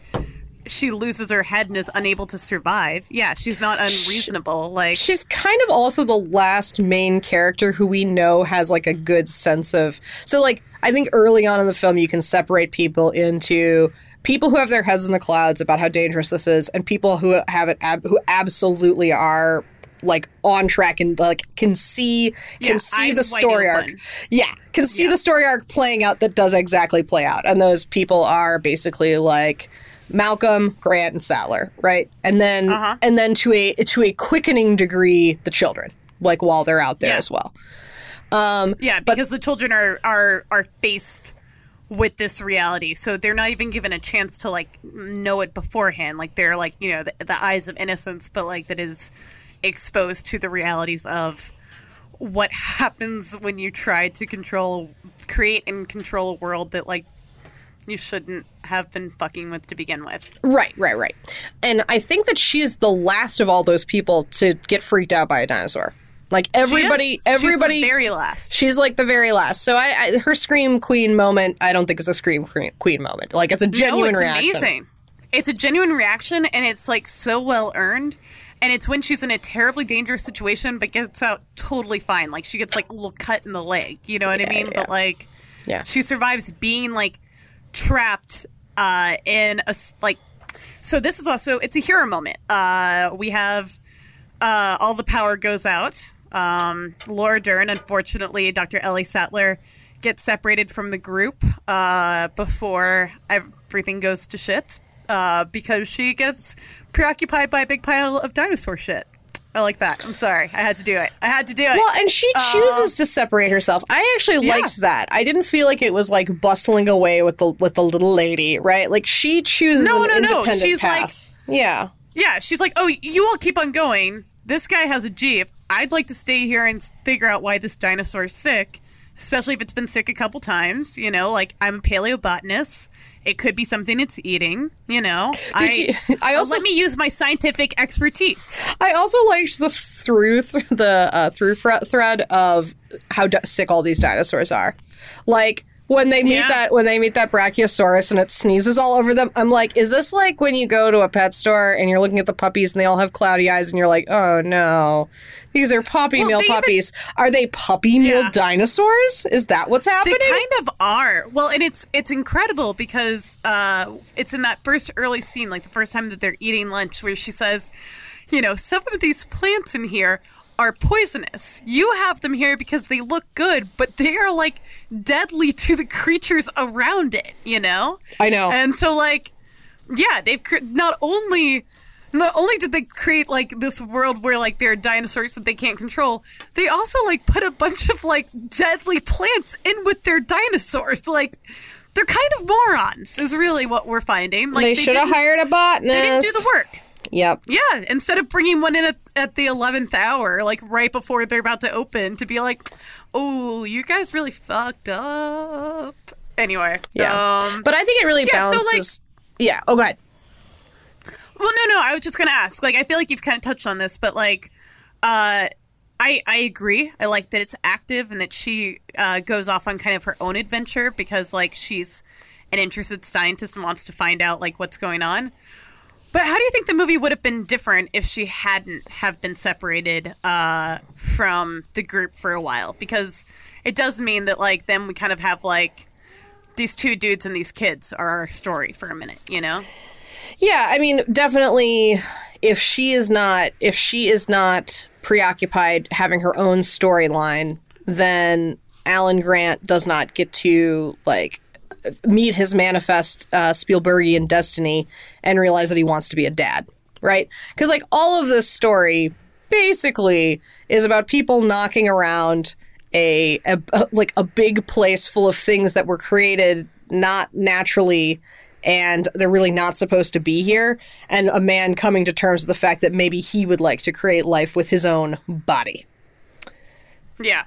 Speaker 3: she loses her head and is unable to survive. Yeah, she's not unreasonable. Like
Speaker 4: She's kind of also the last main character who we know has like a good sense of. So, like, I think early on in the film, you can separate people into people who have their heads in the clouds about how dangerous this is, and people who have it ab- who absolutely are like on track and like can see can
Speaker 3: Yeah,
Speaker 4: see the story arc. Yeah, can see the story arc playing out that does exactly play out, and those people are basically like. Malcolm, Grant, and Sattler, right? And then
Speaker 3: Uh-huh.
Speaker 4: and then to a to a quickening degree, the children, like while they're out there
Speaker 3: Yeah.
Speaker 4: as well.
Speaker 3: Yeah, because the children are are are faced with this reality, so they're not even given a chance to like know it beforehand. Like they're like you know the, the eyes of innocence, but like that is exposed to the realities of what happens when you try to control, create and control a world that like you shouldn't have been fucking with to begin with.
Speaker 4: Right, right, right. And I think that she is the last of all those people to get freaked out by a dinosaur. Like everybody, everybody,
Speaker 3: she's the very last.
Speaker 4: She's like the very last. So I, I her scream queen moment, I don't think is a scream queen, moment. Like it's a genuine
Speaker 3: no, it's
Speaker 4: reaction.
Speaker 3: amazing. It's a genuine reaction, and it's like so well earned. And it's when she's in a terribly dangerous situation, but gets out totally fine. Like she gets like a little cut in the leg. You know what I mean? But like,
Speaker 4: Yeah.
Speaker 3: she survives being like trapped uh, in a like. So this is also it's a hero moment. Uh, we have uh, all the power goes out. Um, Laura Dern, unfortunately, Dr. Ellie Sattler gets separated from the group uh, before everything goes to shit uh, because she gets preoccupied by a big pile of dinosaur shit. I like that. I'm sorry. I had to do it. I had to do it.
Speaker 4: Well, and she chooses to separate herself. I actually
Speaker 3: Uh, Yeah.
Speaker 4: liked that. I didn't feel like it was like bustling away with the with the little lady, right? Like she chooses
Speaker 3: No, no, no. She's
Speaker 4: path. yeah.
Speaker 3: Yeah, she's like, "Oh, you all keep on going. This guy has a jeep. I'd like to stay here and figure out why this dinosaur's sick, especially if it's been sick a couple times. You know, like I'm a paleobotanist. It could be something it's eating. You know, I,
Speaker 4: you- I also-
Speaker 3: let me use my scientific expertise.
Speaker 4: I also liked the through th- the uh, through thre- thread of how d- sick all these dinosaurs are. Like when they meet
Speaker 3: Yeah.
Speaker 4: that when they meet that Brachiosaurus and it sneezes all over them. I'm like, is this like when you go to a pet store and you're looking at the puppies and they all have cloudy eyes and you're like, oh no, these are puppy
Speaker 3: Well,
Speaker 4: mill
Speaker 3: they even-
Speaker 4: puppies. Are they puppy
Speaker 3: Yeah.
Speaker 4: dinosaurs? Is that what's happening?
Speaker 3: They kind of are. Well, and it's it's incredible because uh, it's in that first early scene, like the first time that they're eating lunch, where she says, you know, some of these plants in here are poisonous. You have them here because they look good, but they are like deadly to the creatures around it, you know?
Speaker 4: I know.
Speaker 3: And so like yeah, they've cre- not only not only did they create like this world where like there are dinosaurs that they can't control, they also like put a bunch of like deadly plants in with their dinosaurs. Like they're kind of morons, is really what we're finding. Like
Speaker 4: they should have hired a botanist.
Speaker 3: They didn't do the work.
Speaker 4: Yep.
Speaker 3: Yeah, instead of bringing one in at, at the 11th hour, like right before they're about to open, to be like, oh, you guys really fucked up. Anyway.
Speaker 4: Yeah.
Speaker 3: Um,
Speaker 4: but I think it really
Speaker 3: yeah, so, like-
Speaker 4: balances. yeah. Oh, God.
Speaker 3: well, no, no, I was just going to ask. Like, I feel like you've kind of touched on this, but like, uh, I, I agree. I like that it's active and that she uh, goes off on kind of her own adventure because, like, she's an interested scientist and wants to find out, like, what's going on. But how do you think the movie would have been different if she hadn't have been separated uh, from the group for a while? Because it does mean that like then we kind of have like these two dudes and these kids are our story for a minute, you know?
Speaker 4: Yeah, I mean, definitely if she is not if she is not preoccupied having her own storyline, then Alan Grant does not get to like meet his manifest uh, Spielbergian destiny and realize that he wants to be a dad, right? Because like all of this story basically is about people knocking around a, a, a like a big place full of things that were created not naturally and they're really not supposed to be here and a man coming to terms with the fact that maybe he would like to create life with his own body
Speaker 3: Yeah.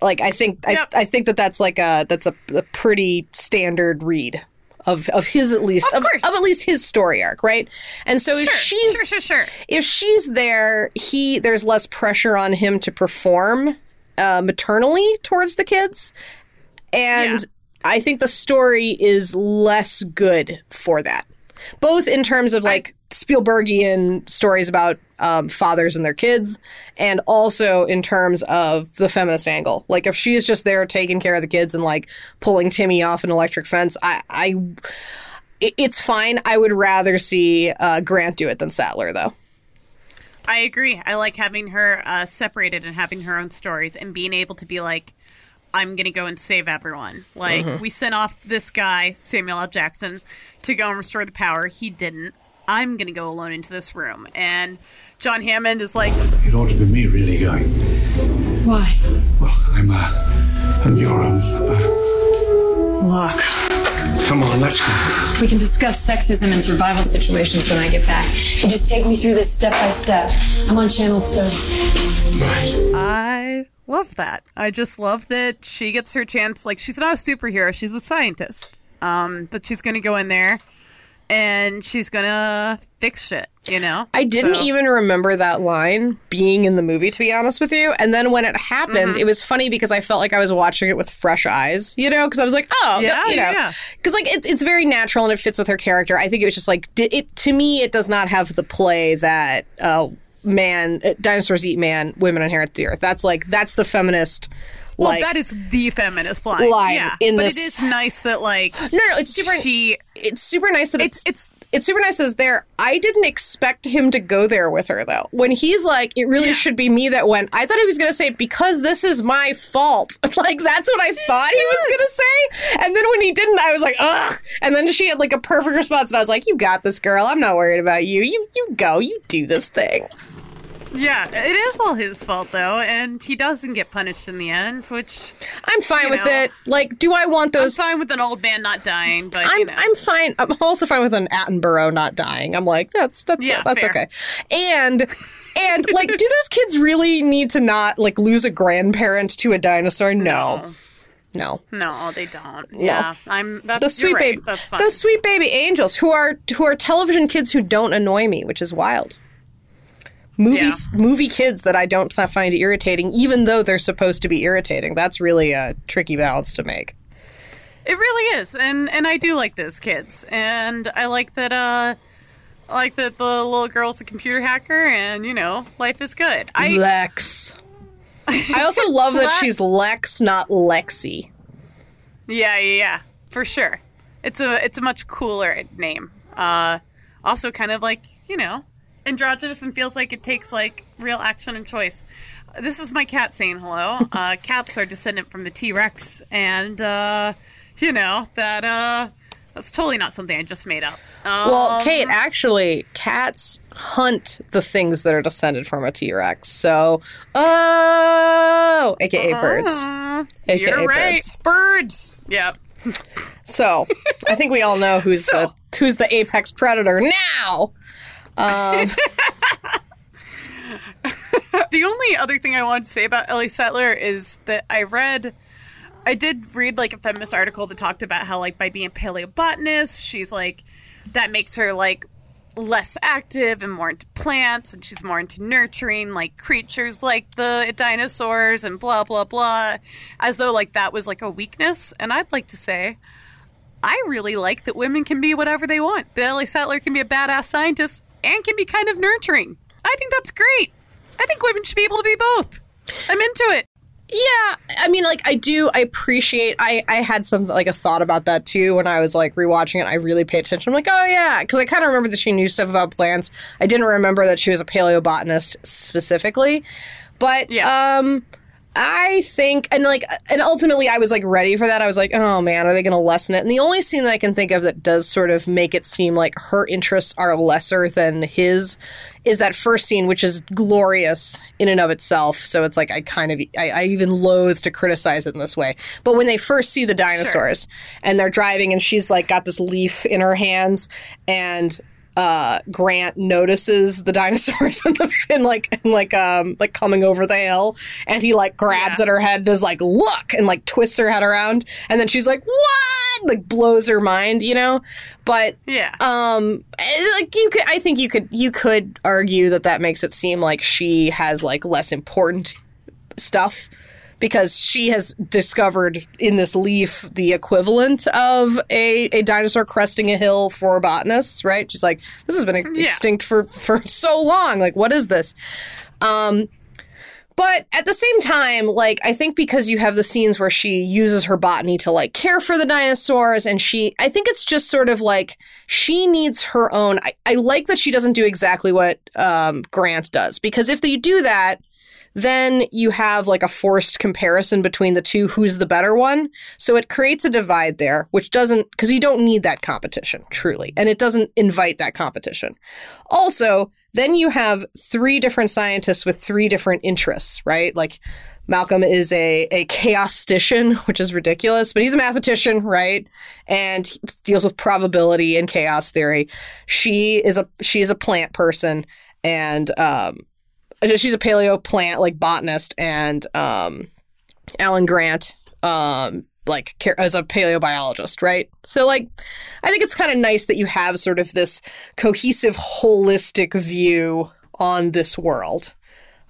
Speaker 4: Like i think
Speaker 3: Yep.
Speaker 4: I, I think that that's like a that's a, a pretty standard read of of his at least
Speaker 3: Of course.
Speaker 4: of at least his story arc right and so if
Speaker 3: Sure,
Speaker 4: she's
Speaker 3: sure, sure, sure.
Speaker 4: if she's there he there's less pressure on him to perform uh, maternally towards the kids and
Speaker 3: Yeah.
Speaker 4: i think the story is less good for that both in terms of like spielbergian stories about um, fathers and their kids and also in terms of the feminist angle like if she is just there taking care of the kids and like pulling timmy off an electric fence i i it's fine i would rather see uh, grant do it than sattler though
Speaker 3: I agree. I like having her uh, separated and having her own stories and being able to be like, I'm gonna go and save everyone. Like we sent off this guy Samuel L. Jackson to go and restore the power. He didn't. I'm gonna go alone into this room. And John Hammond is like,
Speaker 7: It ought to be me really going.
Speaker 1: Why?
Speaker 7: Well, I'm, uh, and you're, um, uh,
Speaker 1: Look,
Speaker 6: Come on, let's go.
Speaker 1: we can discuss sexism and survival situations when I get back. You just take me through this step by step. I'm on channel two.
Speaker 3: I love that. I just love that she gets her chance. Like she's not a superhero; she's a scientist. Um, but she's gonna go in there and she's gonna fix shit. You know.
Speaker 4: I didn't
Speaker 3: So-
Speaker 4: even remember that line being in the movie, to be honest with you. And then when it happened,
Speaker 3: Mm-hmm.
Speaker 4: it was funny because I felt like I was watching it with fresh eyes, you know, because I was like, oh,
Speaker 3: Yeah,
Speaker 4: that- you know,
Speaker 3: yeah.
Speaker 4: because like it's it's very natural and it fits with her character. I think it was just like it to me, it does not have the play that uh, man, uh, dinosaurs eat man, women inherit the earth. That's like that's the feminist.
Speaker 3: Well,
Speaker 4: like,
Speaker 3: that is the feminist line.
Speaker 4: line
Speaker 3: yeah, but
Speaker 4: this-
Speaker 3: it is nice that like
Speaker 4: no, no, it's super.
Speaker 3: she.
Speaker 4: it's super nice that
Speaker 3: It's
Speaker 4: it's
Speaker 3: it's
Speaker 4: it's super nice it's there. I didn't expect him to go there with her though. When he's like, it really
Speaker 3: Yeah.
Speaker 4: should be me that went. I thought he was gonna say because this is my fault. like that's what I thought he was gonna say. And then when he didn't, I was like, ugh. And then she had like a perfect response, and I was like, you got this, girl. I'm not worried about you. You you go. You do this thing.
Speaker 3: Yeah, it is all his fault though, and he doesn't get punished in the end, which
Speaker 4: I'm fine with
Speaker 3: know.
Speaker 4: it. Like, do I want those?
Speaker 3: I'm fine with an old man not dying, but
Speaker 4: I'm
Speaker 3: you know,
Speaker 4: I'm fine. I'm also fine with an Attenborough not dying. I'm like that's that's
Speaker 3: Yeah,
Speaker 4: that's
Speaker 3: fair.
Speaker 4: okay. And and like, do those kids really need to not like lose a grandparent to a dinosaur? No, no.
Speaker 3: no, they don't. Yeah, I'm. That's
Speaker 4: The sweet
Speaker 3: right.
Speaker 4: baby,
Speaker 3: That's fine.
Speaker 4: those sweet baby angels who are who are television kids who don't annoy me, which is wild. Movies, movie kids that I don't find irritating, even though they're supposed to be irritating. That's really a tricky balance to make.
Speaker 3: It really is, and and I do like those kids, and I like that. Uh, I like that the little girl's a computer hacker, and you know, life is good. I
Speaker 4: Lex. I also love that she's Lex, not Lexi.
Speaker 3: yeah, yeah, yeah, for sure. It's a it's a much cooler name. Uh, also, kind of like you know, androgynous and feels like it takes like real action and choice. This is my cat saying hello. Uh, cats are descendant from the T Rex, and uh, you know that uh, that's totally not something I just made up. Um,
Speaker 4: Well, Kate, actually, cats hunt the things that are descended from a T Rex. So, oh, aka birds.
Speaker 3: uh,
Speaker 4: AKA
Speaker 3: you're right.
Speaker 4: birds.
Speaker 3: Birds. Yep.
Speaker 4: So, I think we all know who's
Speaker 3: So-
Speaker 4: the who's the apex predator now.
Speaker 3: Um, the only other thing I wanted to say about Ellie Sattler is that I read, I did read like a feminist article that talked about how like by being a paleobotanist, she's like, that makes her like less active and more into plants, and she's more into nurturing like creatures like the dinosaurs and blah blah blah, as though like that was like a weakness. And I'd like to say. I really like that women can be whatever they want. That Ellie Sattler can be a badass scientist and can be kind of nurturing. I think that's great. I think women should be able to be both. I'm into it.
Speaker 4: Yeah, I mean, like I do. I appreciate. I I had some like a thought about that too when I was like rewatching it. I really paid attention. I'm like, oh yeah, because I kind of remember that she knew stuff about plants. I didn't remember that she was a paleobotanist specifically, but
Speaker 3: Yeah.
Speaker 4: um. I think, and like, and ultimately, I was like ready for that. I was like, oh man, are they going to lessen it? And the only scene that I can think of that does sort of make it seem like her interests are lesser than his is that first scene, which is glorious in and of itself. So it's like I kind of, I, I even loathe to criticize it in this way. But when they first see the dinosaurs and they're driving, and she's like got this leaf in her hands, and uh, Grant notices the dinosaurs in the in like in like um like coming over the hill, and he like grabs
Speaker 3: Yeah.
Speaker 4: at her head, does like look, and like twists her head around, and then she's like what, like blows her mind, you know. But
Speaker 3: Yeah.
Speaker 4: um, eh, like you could, I think you could you could argue that that makes it seem like she has like less important stuff because she has discovered in this leaf the equivalent of a, a dinosaur cresting a hill for botanists, right? She's like, this has been
Speaker 3: Yeah.
Speaker 4: extinct for, for so long. Like, what is this? Um, but at the same time, like, I think because you have the scenes where she uses her botany to like care for the dinosaurs, and she, I think it's just sort of like she needs her own. I, I like that she doesn't do exactly what um, Grant does, because if you do that, then you have like a forced comparison between the two who's the better one. So it creates a divide there, which doesn't, because you don't need that competition, truly. And it doesn't invite that competition. Also, then you have three different scientists with three different interests, right? Like Malcolm is a, a chaostician, which is ridiculous, but he's a mathematician, right? And deals with probability and chaos theory. She is a she is a plant person and um she's a paleo plant like botanist and um Alan Grant um like as a paleobiologist, right? So like I think it's kind of nice that you have sort of this cohesive holistic view on this world.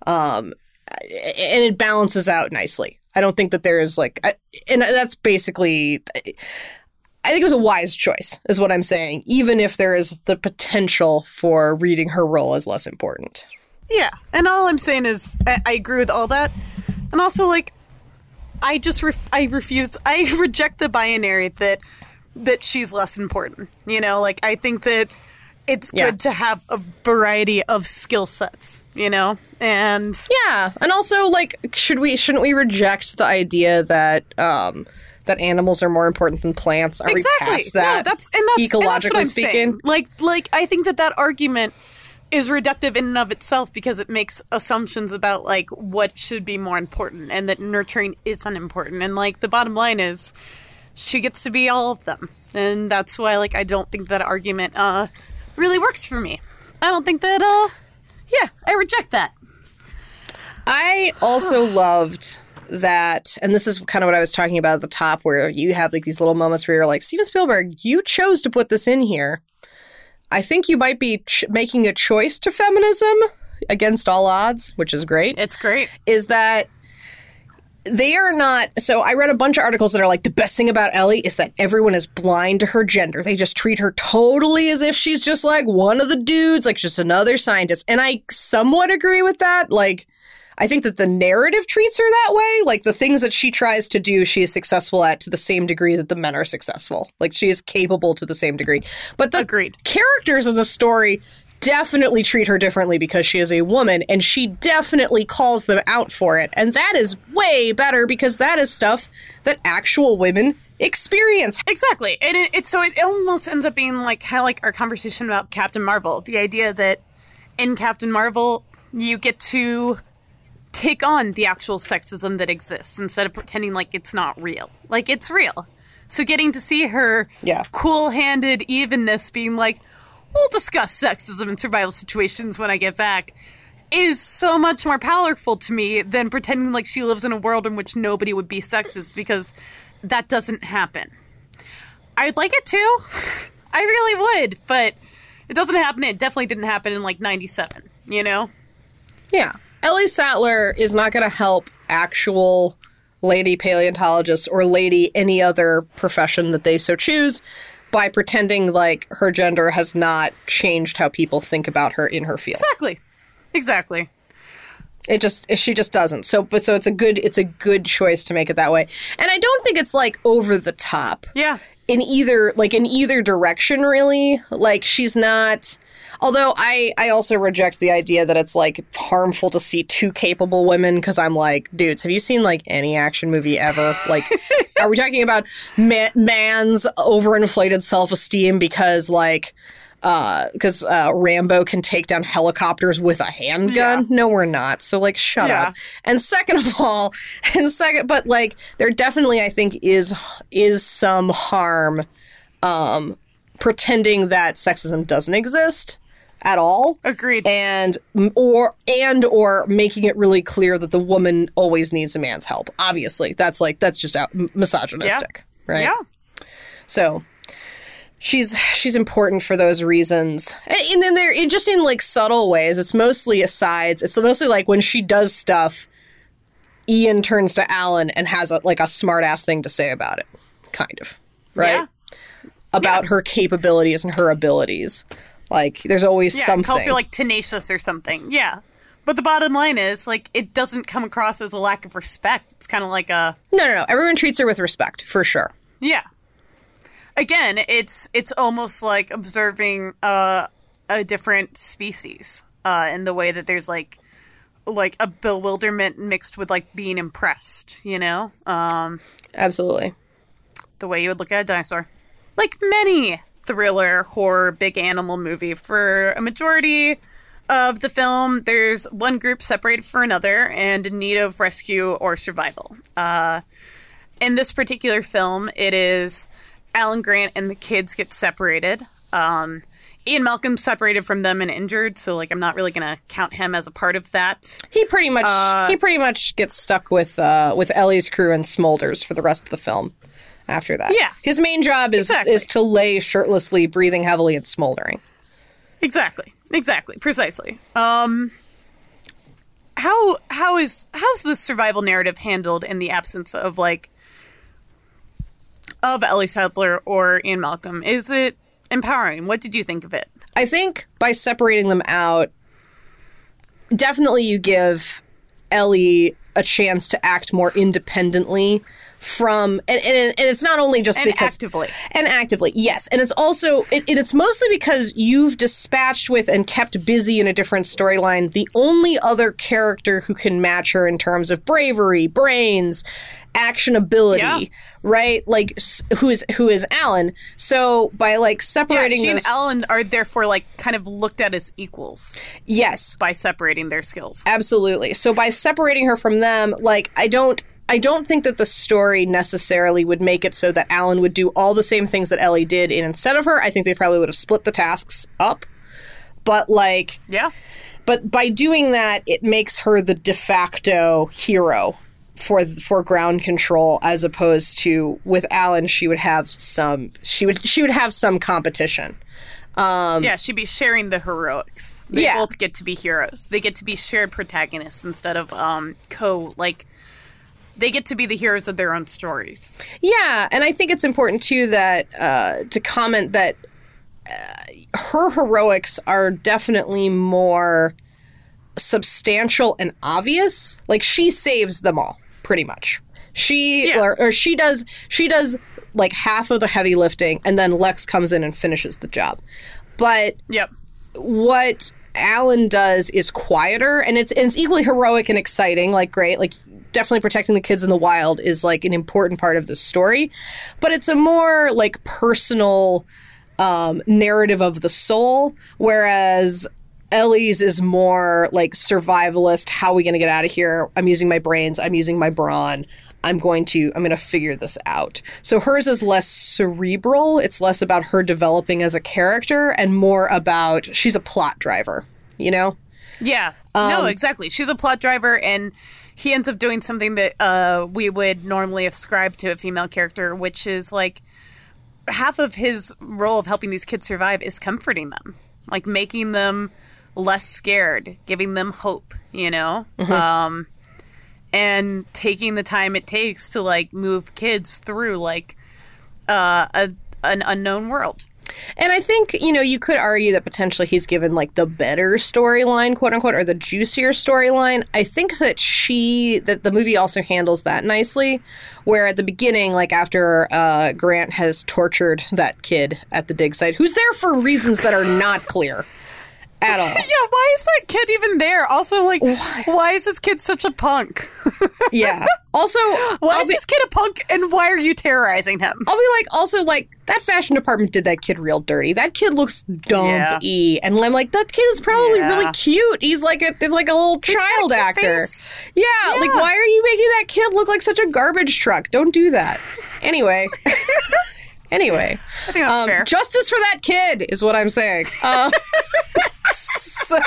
Speaker 4: Um and it balances out nicely. I don't think that there is like I, and that's basically I think it was a wise choice is what I'm saying even if there is the potential for reading her role as less important.
Speaker 3: Yeah, and all I'm saying is I, I agree with all that, and also like I just ref- I refuse I reject the binary that that she's less important. You know, like I think that it's
Speaker 4: Yeah.
Speaker 3: good to have a variety of skill sets. You know, and
Speaker 4: Yeah, and also like, should we shouldn't we reject the idea that um that animals are more important than plants? Are
Speaker 3: exactly
Speaker 4: we past that?
Speaker 3: no, that's and that's
Speaker 4: ecologically
Speaker 3: and that's what I'm
Speaker 4: speaking.
Speaker 3: saying. Like like I think that that argument is reductive in and of itself because it makes assumptions about like what should be more important and that nurturing is unimportant and like the bottom line is she gets to be all of them and that's why like I don't think that argument uh really works for me. I don't think that uh yeah, I reject that.
Speaker 4: I also loved that, and this is kind of what I was talking about at the top, where you have like these little moments where you're like, Steven Spielberg, you chose to put this in here. I think you might be ch- making a choice to feminism against all odds, which is great.
Speaker 3: It's great.
Speaker 4: is that they are not so i read a bunch of articles that are like the best thing about ellie is that everyone is blind to her gender they just treat her totally as if she's just like one of the dudes like just another scientist and i somewhat agree with that like i think that the narrative treats her that way like the things that she tries to do she is successful at to the same degree that the men are successful like she is capable to the same degree but the
Speaker 3: Agreed.
Speaker 4: characters in the story definitely treat her differently because she is a woman, and she definitely calls them out for it. And that is way better because that is stuff that actual women experience.
Speaker 3: Exactly, and it, it so it almost ends up being like kind of like our conversation about Captain Marvel. The idea that in Captain Marvel you get to take on the actual sexism that exists instead of pretending like it's not real. Like it's real. So getting to see her
Speaker 4: Yeah.
Speaker 3: cool-handed evenness being like, we'll discuss sexism in survival situations when I get back is so much more powerful to me than pretending like she lives in a world in which nobody would be sexist because that doesn't happen. I'd like it to. I really would, but it doesn't happen. It definitely didn't happen in like 97, you know?
Speaker 4: Yeah. Ellie Sattler is not going to help actual lady paleontologists or lady any other profession that they so choose by pretending like her gender has not changed how people think about her in her field.
Speaker 3: Exactly. Exactly.
Speaker 4: It just she just doesn't. So but so it's a good it's a good choice to make it that way. And I don't think it's like over the top.
Speaker 3: Yeah.
Speaker 4: in either like in either direction really like she's not although i i also reject the idea that it's like harmful to see two capable women because i'm like dudes have you seen like any action movie ever? Like are we talking about ma- man's overinflated self-esteem because like uh because uh rambo can take down helicopters with a handgun?
Speaker 3: Yeah.
Speaker 4: no we're not. So like shut
Speaker 3: Yeah.
Speaker 4: up. And second of all and second but like there definitely i think is is some harm um pretending that sexism doesn't exist at all
Speaker 3: Agreed.
Speaker 4: and or and or making it really clear that the woman always needs a man's help obviously that's like that's just out misogynistic right
Speaker 3: Yeah.
Speaker 4: so she's she's important for those reasons. And, and then there it just in like subtle ways. It's mostly asides. It's mostly like when she does stuff, Ian turns to Alan and has a, like a smart ass thing to say about it, kind of right
Speaker 3: Yeah.
Speaker 4: about her capabilities and her abilities. Like there's always
Speaker 3: Yeah.
Speaker 4: something.
Speaker 3: Her like tenacious or something. Yeah. But the bottom line is, like, it doesn't come across as a lack of respect. It's kind of like a,
Speaker 4: no, no, no. Everyone treats her with respect for sure.
Speaker 3: yeah. Again, it's it's almost like observing uh, a different species uh, in the way that there's like like a bewilderment mixed with like being impressed. You know, um,
Speaker 4: Absolutely.
Speaker 3: the way you would look at a dinosaur. Like many thriller, horror, big animal movie, for a majority of the film, there's one group separated from another and in need of rescue or survival. Uh, in this particular film, it is Alan Grant and the kids get separated. Um, Ian Malcolm separated from them and injured, so like I'm not really gonna count him as a part of that.
Speaker 4: He pretty much
Speaker 3: Uh,
Speaker 4: he pretty much gets stuck with uh, with Ellie's crew and Smolders for the rest of the film. After that,
Speaker 3: Yeah.
Speaker 4: his main job is
Speaker 3: Exactly.
Speaker 4: is to lay shirtlessly, breathing heavily, and smoldering.
Speaker 3: Exactly. Exactly. Precisely. Um how how is how's the survival narrative handled in the absence of like of Ellie Sattler or Ian Malcolm? Is it empowering? What did you think of it?
Speaker 4: I think by separating them out, definitely you give Ellie a chance to act more independently from and, and, and it's not only just
Speaker 3: And
Speaker 4: because
Speaker 3: actively.
Speaker 4: and actively yes and it's also it, and it's mostly because you've dispatched with and kept busy in a different storyline the only other character who can match her in terms of bravery brains actionability
Speaker 3: Yeah.
Speaker 4: right like who is who is alan so by like
Speaker 3: Yeah,
Speaker 4: separating
Speaker 3: she and alan are therefore like kind of looked at as equals
Speaker 4: yes
Speaker 3: by separating their skills.
Speaker 4: Absolutely. So by separating her from them, like I don't I don't think that the story necessarily would make it so that Alan would do all the same things that Ellie did and instead of her, I think they probably would have split the tasks up. But like
Speaker 3: Yeah.
Speaker 4: but by doing that, it makes her the de facto hero for for ground control as opposed to with Alan she would have some she would she would have some competition.
Speaker 3: yeah, she'd be sharing the heroics. They
Speaker 4: Um, Yeah.
Speaker 3: both get to be heroes. They get to be shared protagonists instead of um co like they get to be the heroes of their own stories.
Speaker 4: Yeah, and I think it's important too that uh, to comment that uh, her heroics are definitely more substantial and obvious. Like she saves them all, pretty much. She
Speaker 3: Yeah.
Speaker 4: or, or she does she does like half of the heavy lifting, and then Lex comes in and finishes the job. But
Speaker 3: Yep.
Speaker 4: what Alan does is quieter, and it's and it's equally heroic and exciting. Like great, like definitely protecting the kids in the wild is like an important part of the story, but it's a more like personal um, narrative of the soul, whereas Ellie's is more like survivalist. How are we going to get out of here? I'm using my brains. I'm using my brawn. I'm going to I'm going to figure this out. So hers is less cerebral. It's less about her developing as a character and more about she's a plot driver, you know?
Speaker 3: Yeah. no, exactly. She's a plot driver, and he ends up doing something that uh, we would normally ascribe to a female character, which is like half of his role of helping these kids survive is comforting them, like making them less scared, giving them hope, you know? Um, and taking the time it takes to like move kids through like uh, a an unknown world.
Speaker 4: And I think, you know, you could argue that potentially he's given like the better storyline, quote unquote, or the juicier storyline. I think that she, that the movie also handles that nicely. Where at the beginning, like after uh, Grant has tortured that kid at the dig site, who's there for reasons that are not clear at all.
Speaker 3: Yeah, why is that kid even there? Also, like, why, is this kid such a punk?
Speaker 4: Yeah. Also,
Speaker 3: Why
Speaker 4: I'll
Speaker 3: is
Speaker 4: be,
Speaker 3: this kid a punk, and why are you terrorizing him?
Speaker 4: I'll be like, also, like, that fashion department did that kid real dirty. That kid looks dumb y. And I'm like, that kid is probably
Speaker 3: Yeah.
Speaker 4: really cute. He's like a, he's like a little
Speaker 3: a
Speaker 4: child
Speaker 3: cute
Speaker 4: actor.
Speaker 3: face.
Speaker 4: Yeah, like, why are you making that kid look like such a garbage truck? Don't do that. Anyway. Anyway.
Speaker 3: I think that's
Speaker 4: Um,
Speaker 3: fair.
Speaker 4: justice for that kid is what I'm saying. Uh, so,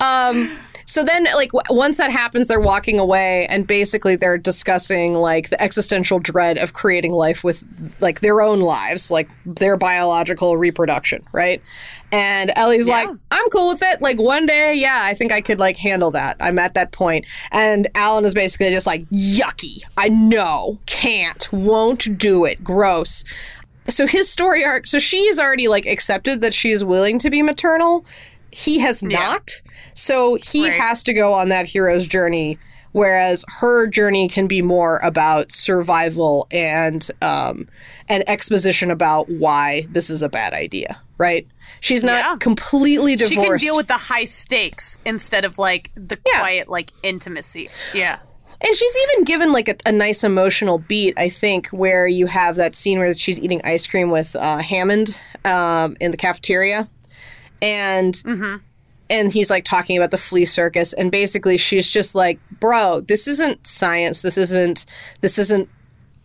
Speaker 4: um, so then, like, w- once that happens, they're walking away, and basically they're discussing like the existential dread of creating life with like their own lives, like their biological reproduction, right? And Ellie's like, "I'm cool with it. Like one day, yeah, I think I could like handle that. I'm at that point." And Alan is basically just like, "Yucky. I know, can't, won't do it. Gross." so his story arc so she's already like accepted that she is willing to be maternal he has not so he
Speaker 3: Right.
Speaker 4: has to go on that hero's journey whereas her journey can be more about survival and um an exposition about why this is a bad idea right she's not
Speaker 3: Yeah.
Speaker 4: completely divorced
Speaker 3: She can deal with the high stakes instead of like the
Speaker 4: Yeah.
Speaker 3: quiet like intimacy. Yeah.
Speaker 4: And she's even given like a, a nice emotional beat, I think, where you have that scene where she's eating ice cream with uh, Hammond um, in the cafeteria, and and he's like talking about the flea circus, and basically she's just like, "Bro, this isn't science. This isn't. This isn't."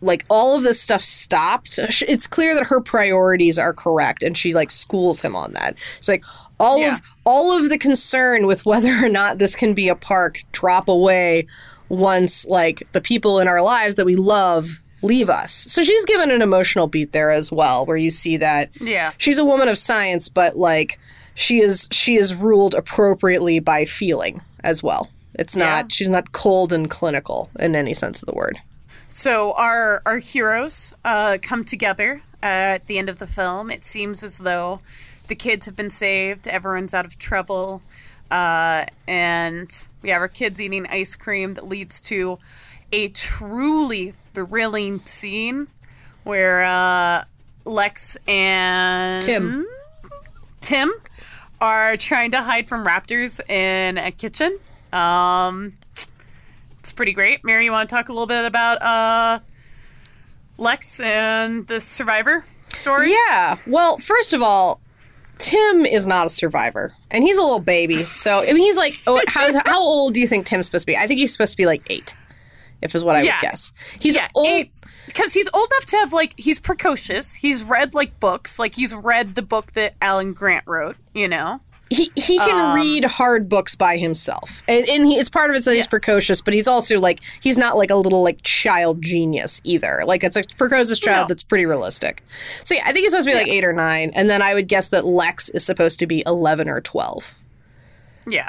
Speaker 4: Like all of this stuff stopped. It's clear that her priorities are correct, and she like schools him on that. It's like all
Speaker 3: Yeah.
Speaker 4: of all of the concern with whether or not this can be a park drop away once like the people in our lives that we love leave us. So she's given an emotional beat there as well where you see that
Speaker 3: Yeah.
Speaker 4: she's a woman of science but like she is she is ruled appropriately by feeling as well. It's not
Speaker 3: Yeah.
Speaker 4: she's not cold and clinical in any sense of the word.
Speaker 3: So our our heroes uh, come together at the end of the film. It seems as though the kids have been saved. Everyone's out of trouble, uh, and we have our kids eating ice cream that leads to a truly thrilling scene where uh, Lex and
Speaker 4: Tim.
Speaker 3: Tim are trying to hide from raptors in a kitchen. Um, it's pretty great. Mary, you want to talk a little bit about uh, Lex and the survivor story?
Speaker 4: Yeah. Well, first of all, Tim is not a survivor, and he's a little baby. So I mean, he's like, oh, how old do you think Tim's supposed to be? I think he's supposed to be like eight, if is what I
Speaker 3: Yeah.
Speaker 4: would guess. He's
Speaker 3: Yeah,
Speaker 4: old.
Speaker 3: Because he's old enough to have like he's precocious. He's read like books, like he's read the book that Alan Grant wrote. You know,
Speaker 4: He he can um, read hard books by himself, and and he, it's part of it that he's
Speaker 3: Yes.
Speaker 4: precocious, but he's also like he's not like a little like child genius either. Like it's a precocious child
Speaker 3: No.
Speaker 4: that's pretty realistic. So yeah, I think he's supposed to be like eight or nine, and then I would guess that Lex is supposed to be eleven or twelve.
Speaker 3: yeah,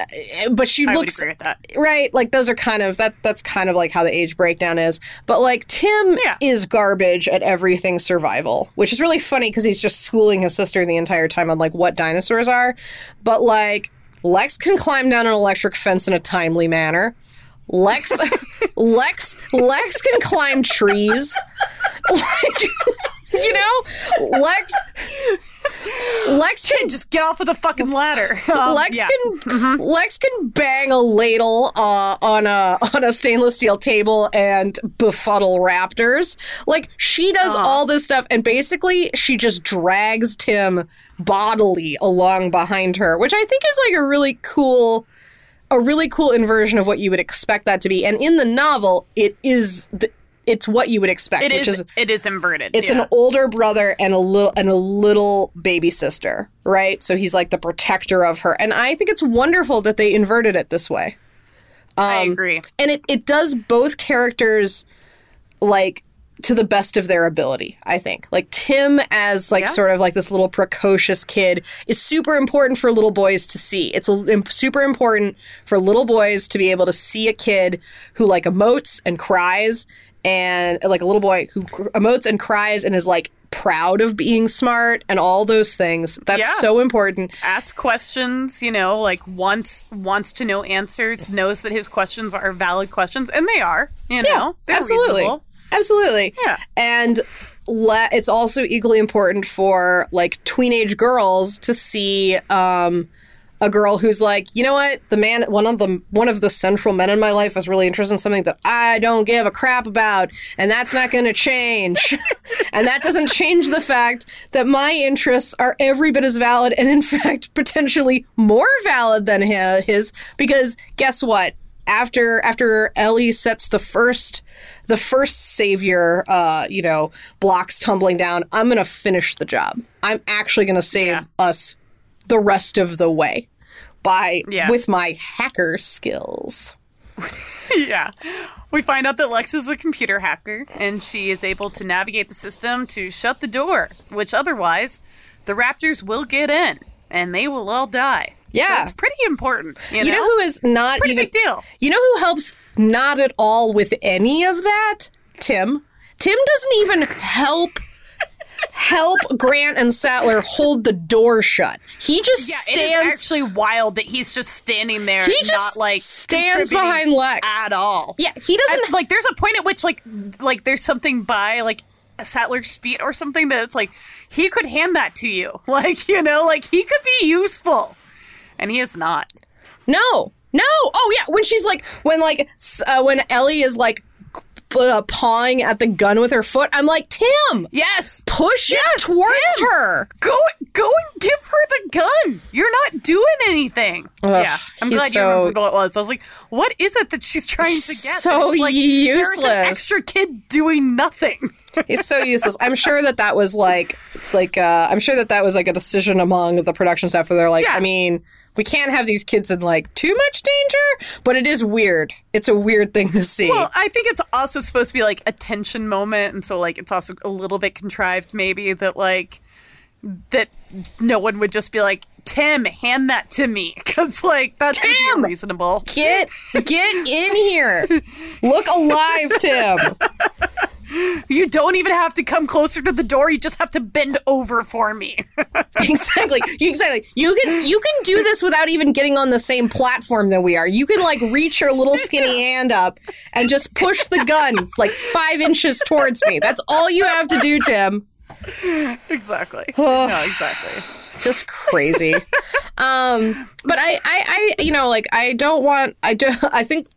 Speaker 3: Uh,
Speaker 4: but she
Speaker 3: I
Speaker 4: looks
Speaker 3: agree with that.
Speaker 4: right like those are kind of that that's kind of like how the age breakdown is but like tim
Speaker 3: Yeah.
Speaker 4: is garbage at everything survival which is really funny because he's just schooling his sister the entire time on like what dinosaurs are but like lex can climb down an electric fence in a timely manner lex lex lex can climb trees like you know lex Lex can
Speaker 3: Just get off of the fucking ladder. Um,
Speaker 4: Lex
Speaker 3: yeah.
Speaker 4: can Lex can bang a ladle uh, on a on a stainless steel table and befuddle raptors. Like she does
Speaker 3: Uh-huh.
Speaker 4: all this stuff, and basically she just drags Tim bodily along behind her, which I think is like a really cool. A really cool inversion of what you would expect that to be, and in the novel, it is the, it's what you would expect,
Speaker 3: It
Speaker 4: which
Speaker 3: is,
Speaker 4: is
Speaker 3: It is inverted.
Speaker 4: it's
Speaker 3: yeah.
Speaker 4: an older brother and a little and a little baby sister, right? So he's like the protector of her. And I think it's wonderful that they inverted it this way.
Speaker 3: I
Speaker 4: um,
Speaker 3: agree.
Speaker 4: And it, it does both characters like to the best of their ability, I think. Like Tim as like
Speaker 3: Yeah.
Speaker 4: sort of like this little precocious kid is super important for little boys to see. It's super important for little boys to be able to see a kid who like emotes and cries and like a little boy who emotes and cries and is like proud of being smart and all those things. That's
Speaker 3: Yeah.
Speaker 4: so important.
Speaker 3: Ask questions, you know, like wants wants to know answers, knows that his questions are valid questions, and they are, you know. They're
Speaker 4: absolutely.
Speaker 3: reasonable.
Speaker 4: Absolutely.
Speaker 3: Yeah.
Speaker 4: And le- it's also equally important for like teenage girls to see um, a girl who's like, you know what, the man, one of the one of the central men in my life is really interested in something that I don't give a crap about, and that's not going to change. and that doesn't change the fact that my interests are every bit as valid, and in fact, potentially more valid than his. Because guess what? After after Ellie sets the first the first savior uh you know blocks tumbling down i'm gonna finish the job i'm actually gonna save
Speaker 3: Yeah.
Speaker 4: us the rest of the way by
Speaker 3: Yeah.
Speaker 4: with my hacker skills
Speaker 3: yeah. We find out that Lex is a computer hacker and she is able to navigate the system to shut the door, which otherwise the raptors will get in and they will all die.
Speaker 4: Yeah.
Speaker 3: So it's pretty important. You,
Speaker 4: you
Speaker 3: know,
Speaker 4: know who is not
Speaker 3: pretty
Speaker 4: even
Speaker 3: big deal.
Speaker 4: you know who helps not at all with any of that tim tim doesn't even help help grant and sattler hold the door shut he just
Speaker 3: Yeah,
Speaker 4: stands
Speaker 3: it is actually wild that he's just standing there,
Speaker 4: He
Speaker 3: not
Speaker 4: just
Speaker 3: like
Speaker 4: stands behind Lex.
Speaker 3: at all.
Speaker 4: yeah he doesn't
Speaker 3: And, like there's a point at which like like there's something by like Sattler's feet or something that it's like he could hand that to you, like you know, like he could be useful, and he is not.
Speaker 4: No, no. Oh yeah, when she's like, when like, uh, when Ellie is like uh, pawing at the gun with her foot, I'm like, Tim,
Speaker 3: Yes,
Speaker 4: push
Speaker 3: Yes,
Speaker 4: it towards
Speaker 3: Tim.
Speaker 4: her.
Speaker 3: go go and give her the gun. You're not doing anything. yeah, I'm glad
Speaker 4: so-
Speaker 3: you remembered what it was. I was like, what is it that she's trying to get?
Speaker 4: So
Speaker 3: like, There's
Speaker 4: useless.
Speaker 3: an extra kid doing nothing.
Speaker 4: He's so useless. I'm sure that that was like, like, uh, I'm sure that that was like a decision among the production staff where they're like,
Speaker 3: Yeah.
Speaker 4: I mean. We can't have these kids in like too much danger, but it is weird. It's a weird thing to see.
Speaker 3: Well, I think it's also supposed to be like a tension moment, and so like it's also a little bit contrived, maybe that like that no one would just be like Tim, hand that to me, because like that's
Speaker 4: Tim!
Speaker 3: unreasonable.
Speaker 4: get get in here. Look alive, Tim.
Speaker 3: You don't even have to come closer to the door; you just have to bend over for me.
Speaker 4: exactly. You exactly. You can you can do this without even getting on the same platform that we are. You can like reach your little skinny hand up and just push the gun like five inches towards me. That's all you have to do, Tim.
Speaker 3: exactly. no, exactly.
Speaker 4: Just crazy. um, but I, I, I, you know, like I don't want. I do. I think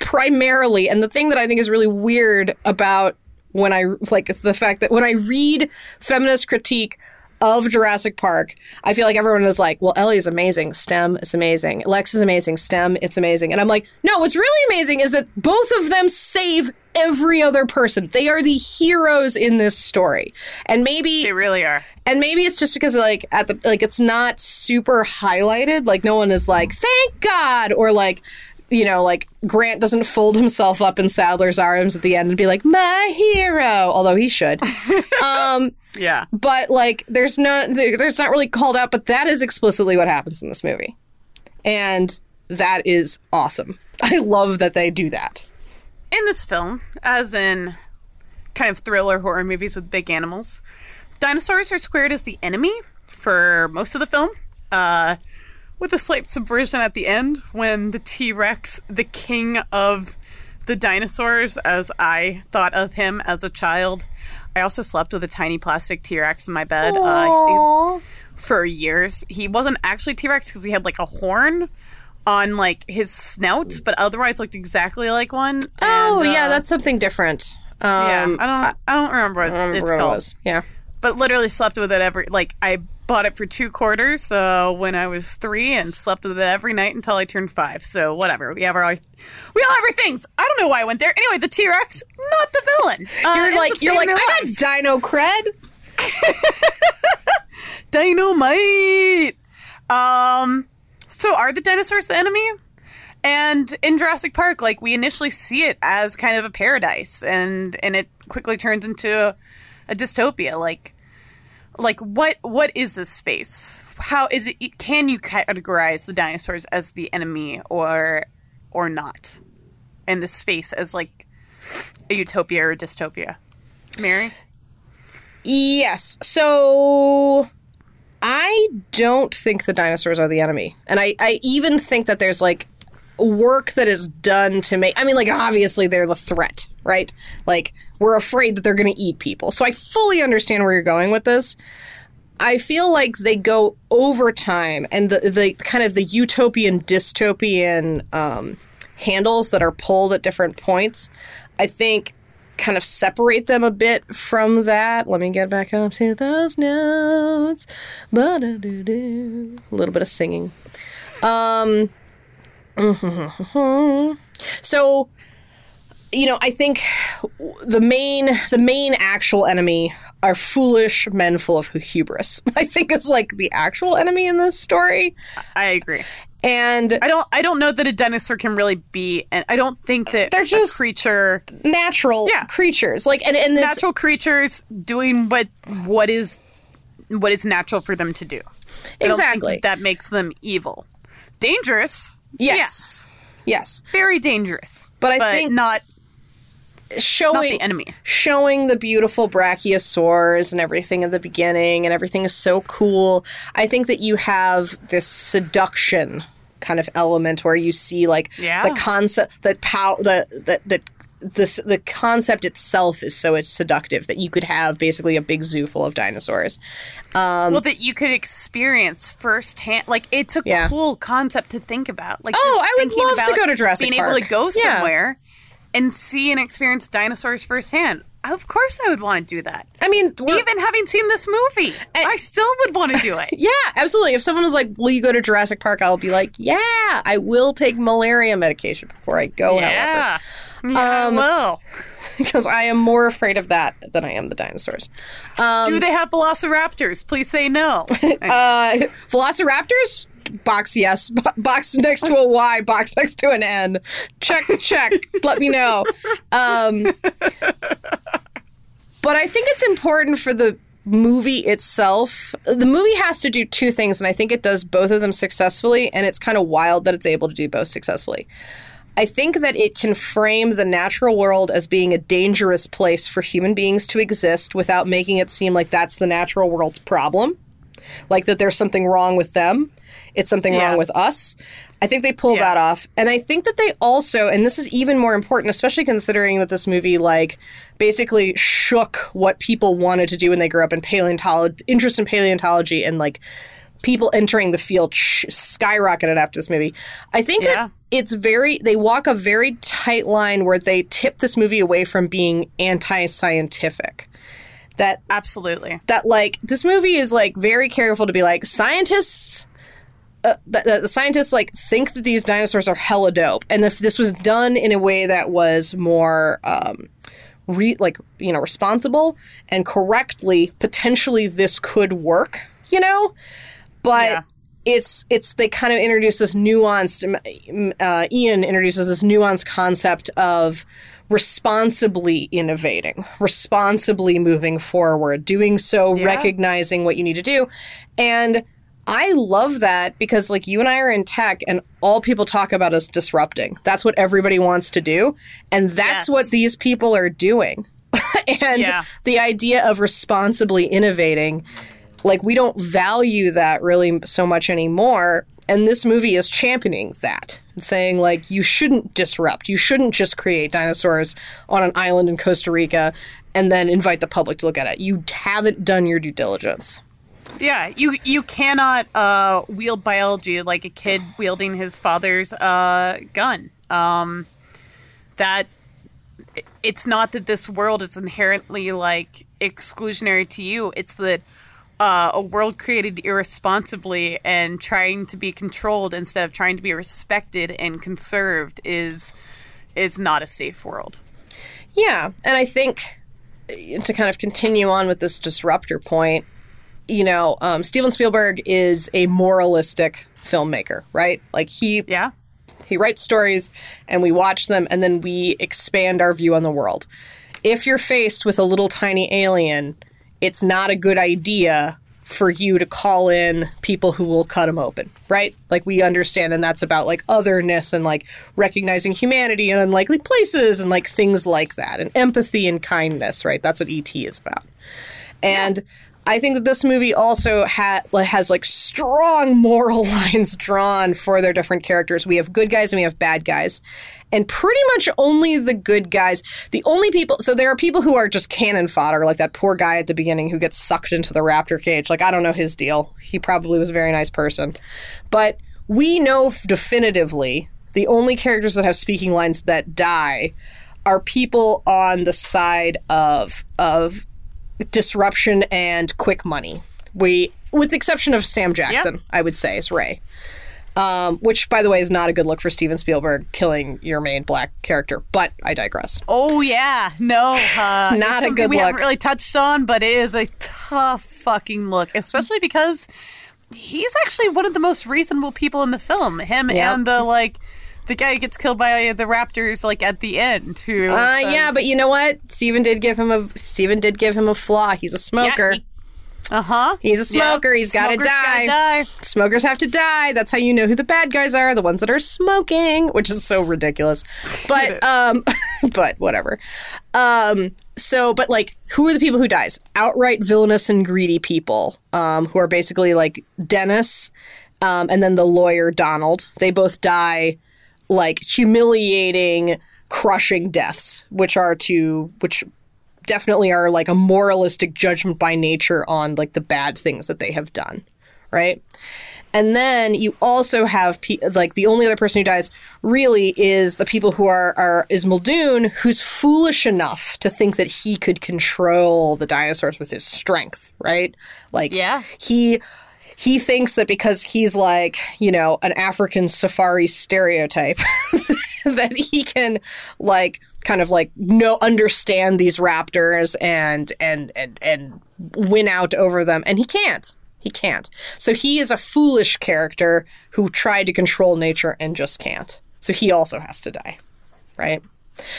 Speaker 4: primarily, and the thing that I think is really weird about when I like the fact that when I read feminist critique of Jurassic Park, I feel like everyone is like, well, Ellie is amazing, STEM is amazing, Lex is amazing, STEM, it's amazing. And I'm like, no, what's really amazing is that both of them save every other person. They are the heroes in this story. And maybe
Speaker 3: They really are.
Speaker 4: and maybe it's just because like at the like it's not super highlighted like no one is like thank god or like you know like grant doesn't fold himself up in sattler's arms at the end and be like my hero although he should. Um
Speaker 3: Yeah.
Speaker 4: but like there's not there's not really called out but that is explicitly what happens in this movie. And that is awesome. I love that they do that.
Speaker 3: In this film, as in kind of thriller horror movies with big animals, dinosaurs are squared as the enemy for most of the film, uh, with a slight subversion at the end when the T Rex, the king of the dinosaurs, as I thought of him as a child. I also slept with a tiny plastic T Rex in my bed. Uh, for years. He wasn't actually T Rex because he had like a horn on like his snout, but otherwise looked exactly like one.
Speaker 4: Oh
Speaker 3: And,
Speaker 4: yeah,
Speaker 3: uh,
Speaker 4: that's something different. Um,
Speaker 3: yeah. I don't I don't remember what
Speaker 4: I don't remember
Speaker 3: it's
Speaker 4: what it
Speaker 3: called.
Speaker 4: was. Yeah.
Speaker 3: but literally slept with it every like I bought it for two quarters uh, when I was three and slept with it every night until I turned five. So whatever, we have our we all have our things. I don't know why I went there. Anyway, the T Rex, not the villain. Uh,
Speaker 4: You're like you're like I got dino cred.
Speaker 3: dynamite. Um, so are the dinosaurs the enemy? And in Jurassic Park, like we initially see it as kind of a paradise, and and it quickly turns into a, a dystopia. Like, like what what is this space? How is it? Can you categorize the dinosaurs as the enemy or or not? And the space as like a utopia or a dystopia? Mary.
Speaker 4: Yes. So I don't think the dinosaurs are the enemy. And I, I even think that there's like work that is done to make I mean like obviously they're the threat, right? Like we're afraid that they're going to eat people. So I fully understand where you're going with this. I feel like they go over time and the the kind of the utopian dystopian um, handles that are pulled at different points. I think kind of separate them a bit from that. Let me get back up to those notes. A little bit of singing. Um, so, you know, I think the main the main actual enemy are foolish men full of hubris. I think is like the actual enemy in this story.
Speaker 3: I agree.
Speaker 4: And
Speaker 3: I don't. I don't know that a dinosaur can really be, and I don't think that
Speaker 4: They're just-
Speaker 3: creature,
Speaker 4: natural
Speaker 3: Yeah.
Speaker 4: creatures, like and and
Speaker 3: natural creatures doing what what is what is natural for them to do. I don't think
Speaker 4: Exactly.
Speaker 3: that makes them evil, dangerous.
Speaker 4: Yes. yes,
Speaker 3: very dangerous.
Speaker 4: But I think-
Speaker 3: not
Speaker 4: showing
Speaker 3: not the enemy.
Speaker 4: showing the beautiful brachiosaurs and everything at the beginning and everything is so cool i think that you have this seduction kind of element where you see like
Speaker 3: Yeah.
Speaker 4: the concept the pow the that the this the concept itself is so it's seductive that you could have basically a big zoo full of dinosaurs. Um,
Speaker 3: well, that you could experience firsthand. Like it's a
Speaker 4: Yeah.
Speaker 3: cool concept to think about. Like
Speaker 4: Oh, I would love to go to Jurassic
Speaker 3: being able to go
Speaker 4: Yeah.
Speaker 3: somewhere and see and experience dinosaurs firsthand. Of course, I would want to do that.
Speaker 4: I mean,
Speaker 3: Even having seen this movie, I still would want to do it.
Speaker 4: Yeah, absolutely. If someone was like, "Will you go to Jurassic Park?" I'll be like, "Yeah, I will take malaria medication before I go." However,
Speaker 3: yeah.
Speaker 4: Um,
Speaker 3: well,
Speaker 4: because I am more afraid of that than I am the dinosaurs. Um,
Speaker 3: do they have velociraptors? Please say no.
Speaker 4: uh, Velociraptors? Box yes. Box next to a Y. Box next to an N. Check. Check. Let me know. Um, but I think it's important for the movie itself. The movie has to do two things, and I think it does both of them successfully. And it's kind of wild that it's able to do both successfully. I think that it can frame the natural world as being a dangerous place for human beings to exist without making it seem like that's the natural world's problem. Like that there's something wrong with them. It's something
Speaker 3: Yeah.
Speaker 4: wrong with us. I think they pull
Speaker 3: Yeah.
Speaker 4: that off. And I think that they also, and this is even more important, especially considering that this movie, like, basically shook what people wanted to do when they grew up in paleontology, interest in paleontology, and like people entering the field sh- skyrocketed after this movie. I think
Speaker 3: Yeah.
Speaker 4: that it's very they walk a very tight line where they tip this movie away from being anti-scientific. That
Speaker 3: Absolutely.
Speaker 4: that like this movie is like very careful to be like scientists uh, the, the, the scientists like think that these dinosaurs are hella dope and if this was done in a way that was more um re- like you know responsible and correctly potentially this could work you know but
Speaker 3: Yeah.
Speaker 4: it's it's they kind of introduce this nuanced uh, ian introduces this nuanced concept of responsibly innovating responsibly moving forward doing so
Speaker 3: Yeah.
Speaker 4: recognizing what you need to do and I love that because like you and I are in tech and all people talk about is disrupting. That's what everybody wants to do. And that's
Speaker 3: Yes.
Speaker 4: what these people are doing. and
Speaker 3: Yeah.
Speaker 4: the idea of responsibly innovating, like we don't value that really so much anymore. And this movie is championing that, saying like you shouldn't disrupt. You shouldn't just create dinosaurs on an island in Costa Rica and then invite the public to look at it. You haven't done your due diligence.
Speaker 3: Yeah, you you cannot uh, wield biology like a kid wielding his father's uh, gun. Um, that it's not that this world is inherently like exclusionary to you. It's that uh, a world created irresponsibly and trying to be controlled instead of trying to be respected and conserved is is not a safe world.
Speaker 4: Yeah, and I think uh, to kind of continue on with this disruptor point, you know, um, Steven Spielberg is a moralistic filmmaker, right? Like he
Speaker 3: Yeah.
Speaker 4: he writes stories and we watch them and then we expand our view on the world. If you're faced with a little tiny alien, it's not a good idea for you to call in people who will cut them open, right? Like we understand and that's about like otherness and like recognizing humanity in unlikely places and like things like that and empathy and kindness, right? That's what ET is about. And I think that this movie also ha- has like strong moral lines drawn for their different characters. We have good guys and we have bad guys. And pretty much only the good guys, the only people, so there are people who are just cannon fodder, like that poor guy at the beginning who gets sucked into the raptor cage. Like, I don't know his deal. He probably was a very nice person. But we know definitively the only characters that have speaking lines that die are people on the side of of disruption and quick money. We, with the exception of Sam Jackson, I would say is Ray. Um, which, by the way, is not a good look for Steven Spielberg killing your main black character. But I digress.
Speaker 3: Oh yeah, no, uh,
Speaker 4: Not a good
Speaker 3: we
Speaker 4: look.
Speaker 3: haven't really touched on, but it is a tough fucking look, especially because he's actually one of the most reasonable people in the film. Him
Speaker 4: Yep.
Speaker 3: and the like, the guy who gets killed by the raptors like at the end. Who?
Speaker 4: Uh,
Speaker 3: says-
Speaker 4: yeah, but you know what? Steven did give him a Steven did give him a flaw. He's a smoker.
Speaker 3: he- uh huh.
Speaker 4: He's a smoker. He's got to die.
Speaker 3: gotta die.
Speaker 4: Smokers have to die. That's how you know who the bad guys are, the ones that are smoking, which is so ridiculous. But um but whatever. Um so but like who are the people who dies? Outright villainous and greedy people um who are basically like Dennis um and then the lawyer Donald. They both die like humiliating crushing deaths which are to which definitely are like a moralistic judgment by nature on like the bad things that they have done, right? And then you also have pe- like the only other person who dies really is the people who are are is Muldoon, who's foolish enough to think that he could control the dinosaurs with his strength, right? Like
Speaker 3: Yeah.
Speaker 4: he he thinks that because he's like you know an African safari stereotype that he can like kind of like know understand these raptors and and and and win out over them. And he can't. He can't. So he is a foolish character who tried to control nature and just can't. So he also has to die right?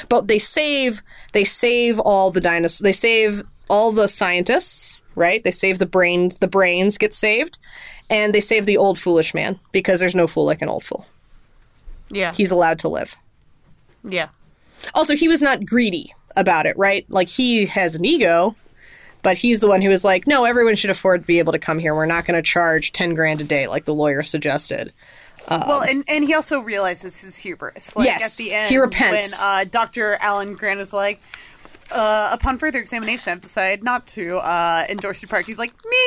Speaker 4: But they save they save all the dinosaurs they save all the scientists right they save the brains the brains get saved and they save the old foolish man because there's no fool like an old fool
Speaker 3: Yeah.
Speaker 4: he's allowed to live
Speaker 3: yeah.
Speaker 4: also, he was not greedy about it, right? Like he has an ego, but he's the one who was like, "No, everyone should afford to be able to come here. We're not going to charge ten grand a day, like the lawyer suggested."
Speaker 3: well, and, and he also realizes his hubris. Like
Speaker 4: Yes,
Speaker 3: at the end,
Speaker 4: he repents.
Speaker 3: when uh, Dr. Alan Grant is like, uh, upon further examination, I've decided not to uh, endorse your park. He's like, me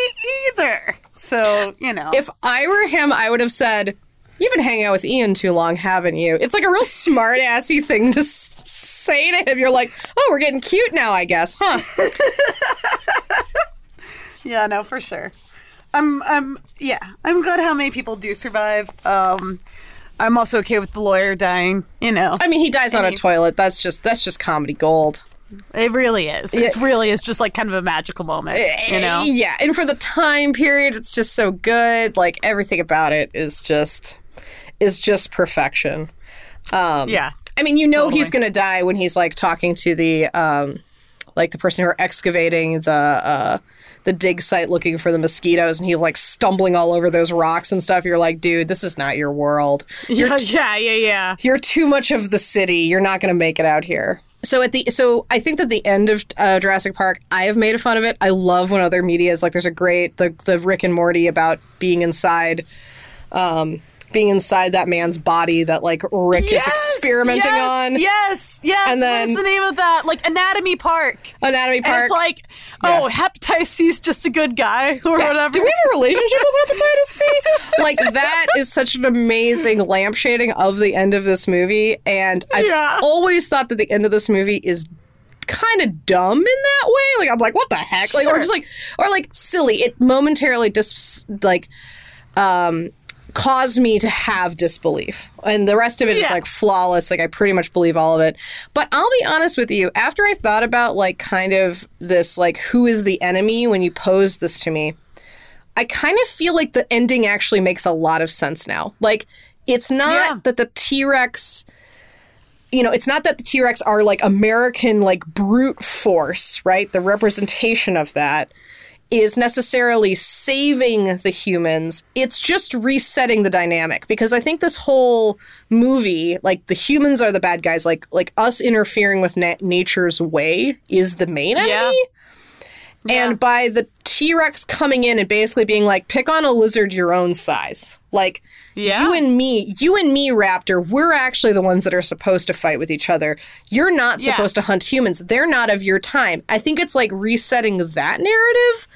Speaker 3: either. So you know,
Speaker 4: If I were him, I would have said, "You've been hanging out with Ian too long, haven't you?" It's like a real smart assy thing to s- say to him. You're like, "Oh, we're getting cute now, I guess, huh?"
Speaker 3: Yeah, no, for sure. I'm, I'm, yeah, I'm glad how many people do survive. Um, I'm also okay with the lawyer dying. You know,
Speaker 4: I mean, he dies on a toilet. That's just that's just comedy gold.
Speaker 3: It really is. It really is just like kind of a magical moment. You know,
Speaker 4: Yeah, and for the time period, it's just so good. Like everything about it is just is just perfection. Um,
Speaker 3: yeah.
Speaker 4: I mean, you know
Speaker 3: Totally.
Speaker 4: he's gonna die when he's like talking to the um, like the person who are excavating the uh, the dig site looking for the mosquitoes, and he's like stumbling all over those rocks and stuff. You're like, dude, this is not your world. You're
Speaker 3: Yeah, yeah, yeah, yeah.
Speaker 4: you're too much of the city. You're not going to make it out here. So at the so I think that the end of uh, Jurassic Park, I have made fun of it. I love when other media is like, there's a great the the Rick and Morty about being inside, um, being inside that man's body that like Rick is experimenting
Speaker 3: yes,
Speaker 4: on.
Speaker 3: Yes, yes.
Speaker 4: And then-
Speaker 3: what is the name of that? Like Anatomy Park.
Speaker 4: Anatomy
Speaker 3: And
Speaker 4: Park.
Speaker 3: it's like, oh, hepatitis C's just a good guy or
Speaker 4: Yeah.
Speaker 3: whatever.
Speaker 4: Do we have a relationship with hepatitis C? like that is such an amazing lamp shading of the end of this movie, and I've
Speaker 3: Yeah.
Speaker 4: always thought that the end of this movie is kind of dumb in that way. Like I'm like, what the heck? Like or just like or like silly. It momentarily dis like um caused me to have disbelief. And the rest of it is
Speaker 3: Yeah.
Speaker 4: like flawless. Like I pretty much believe all of it. But I'll be honest with you, after I thought about like kind of this like who is the enemy when you posed this to me, I kind of feel like the ending actually makes a lot of sense now. Like it's not
Speaker 3: Yeah.
Speaker 4: that the T-Rex you know, it's not that the T Rex are like American, like brute force, right? The representation of that is necessarily saving the humans. It's just resetting the dynamic because I think this whole movie, like the humans are the bad guys, like like us interfering with na- nature's way is the main enemy.
Speaker 3: Yeah.
Speaker 4: And by the T Rex coming in and basically being like, pick on a lizard your own size. Like,
Speaker 3: Yeah.
Speaker 4: you and me, you and me, Raptor, we're actually the ones that are supposed to fight with each other. You're not
Speaker 3: Yeah.
Speaker 4: supposed to hunt humans. They're not of your time. I think it's like resetting that narrative.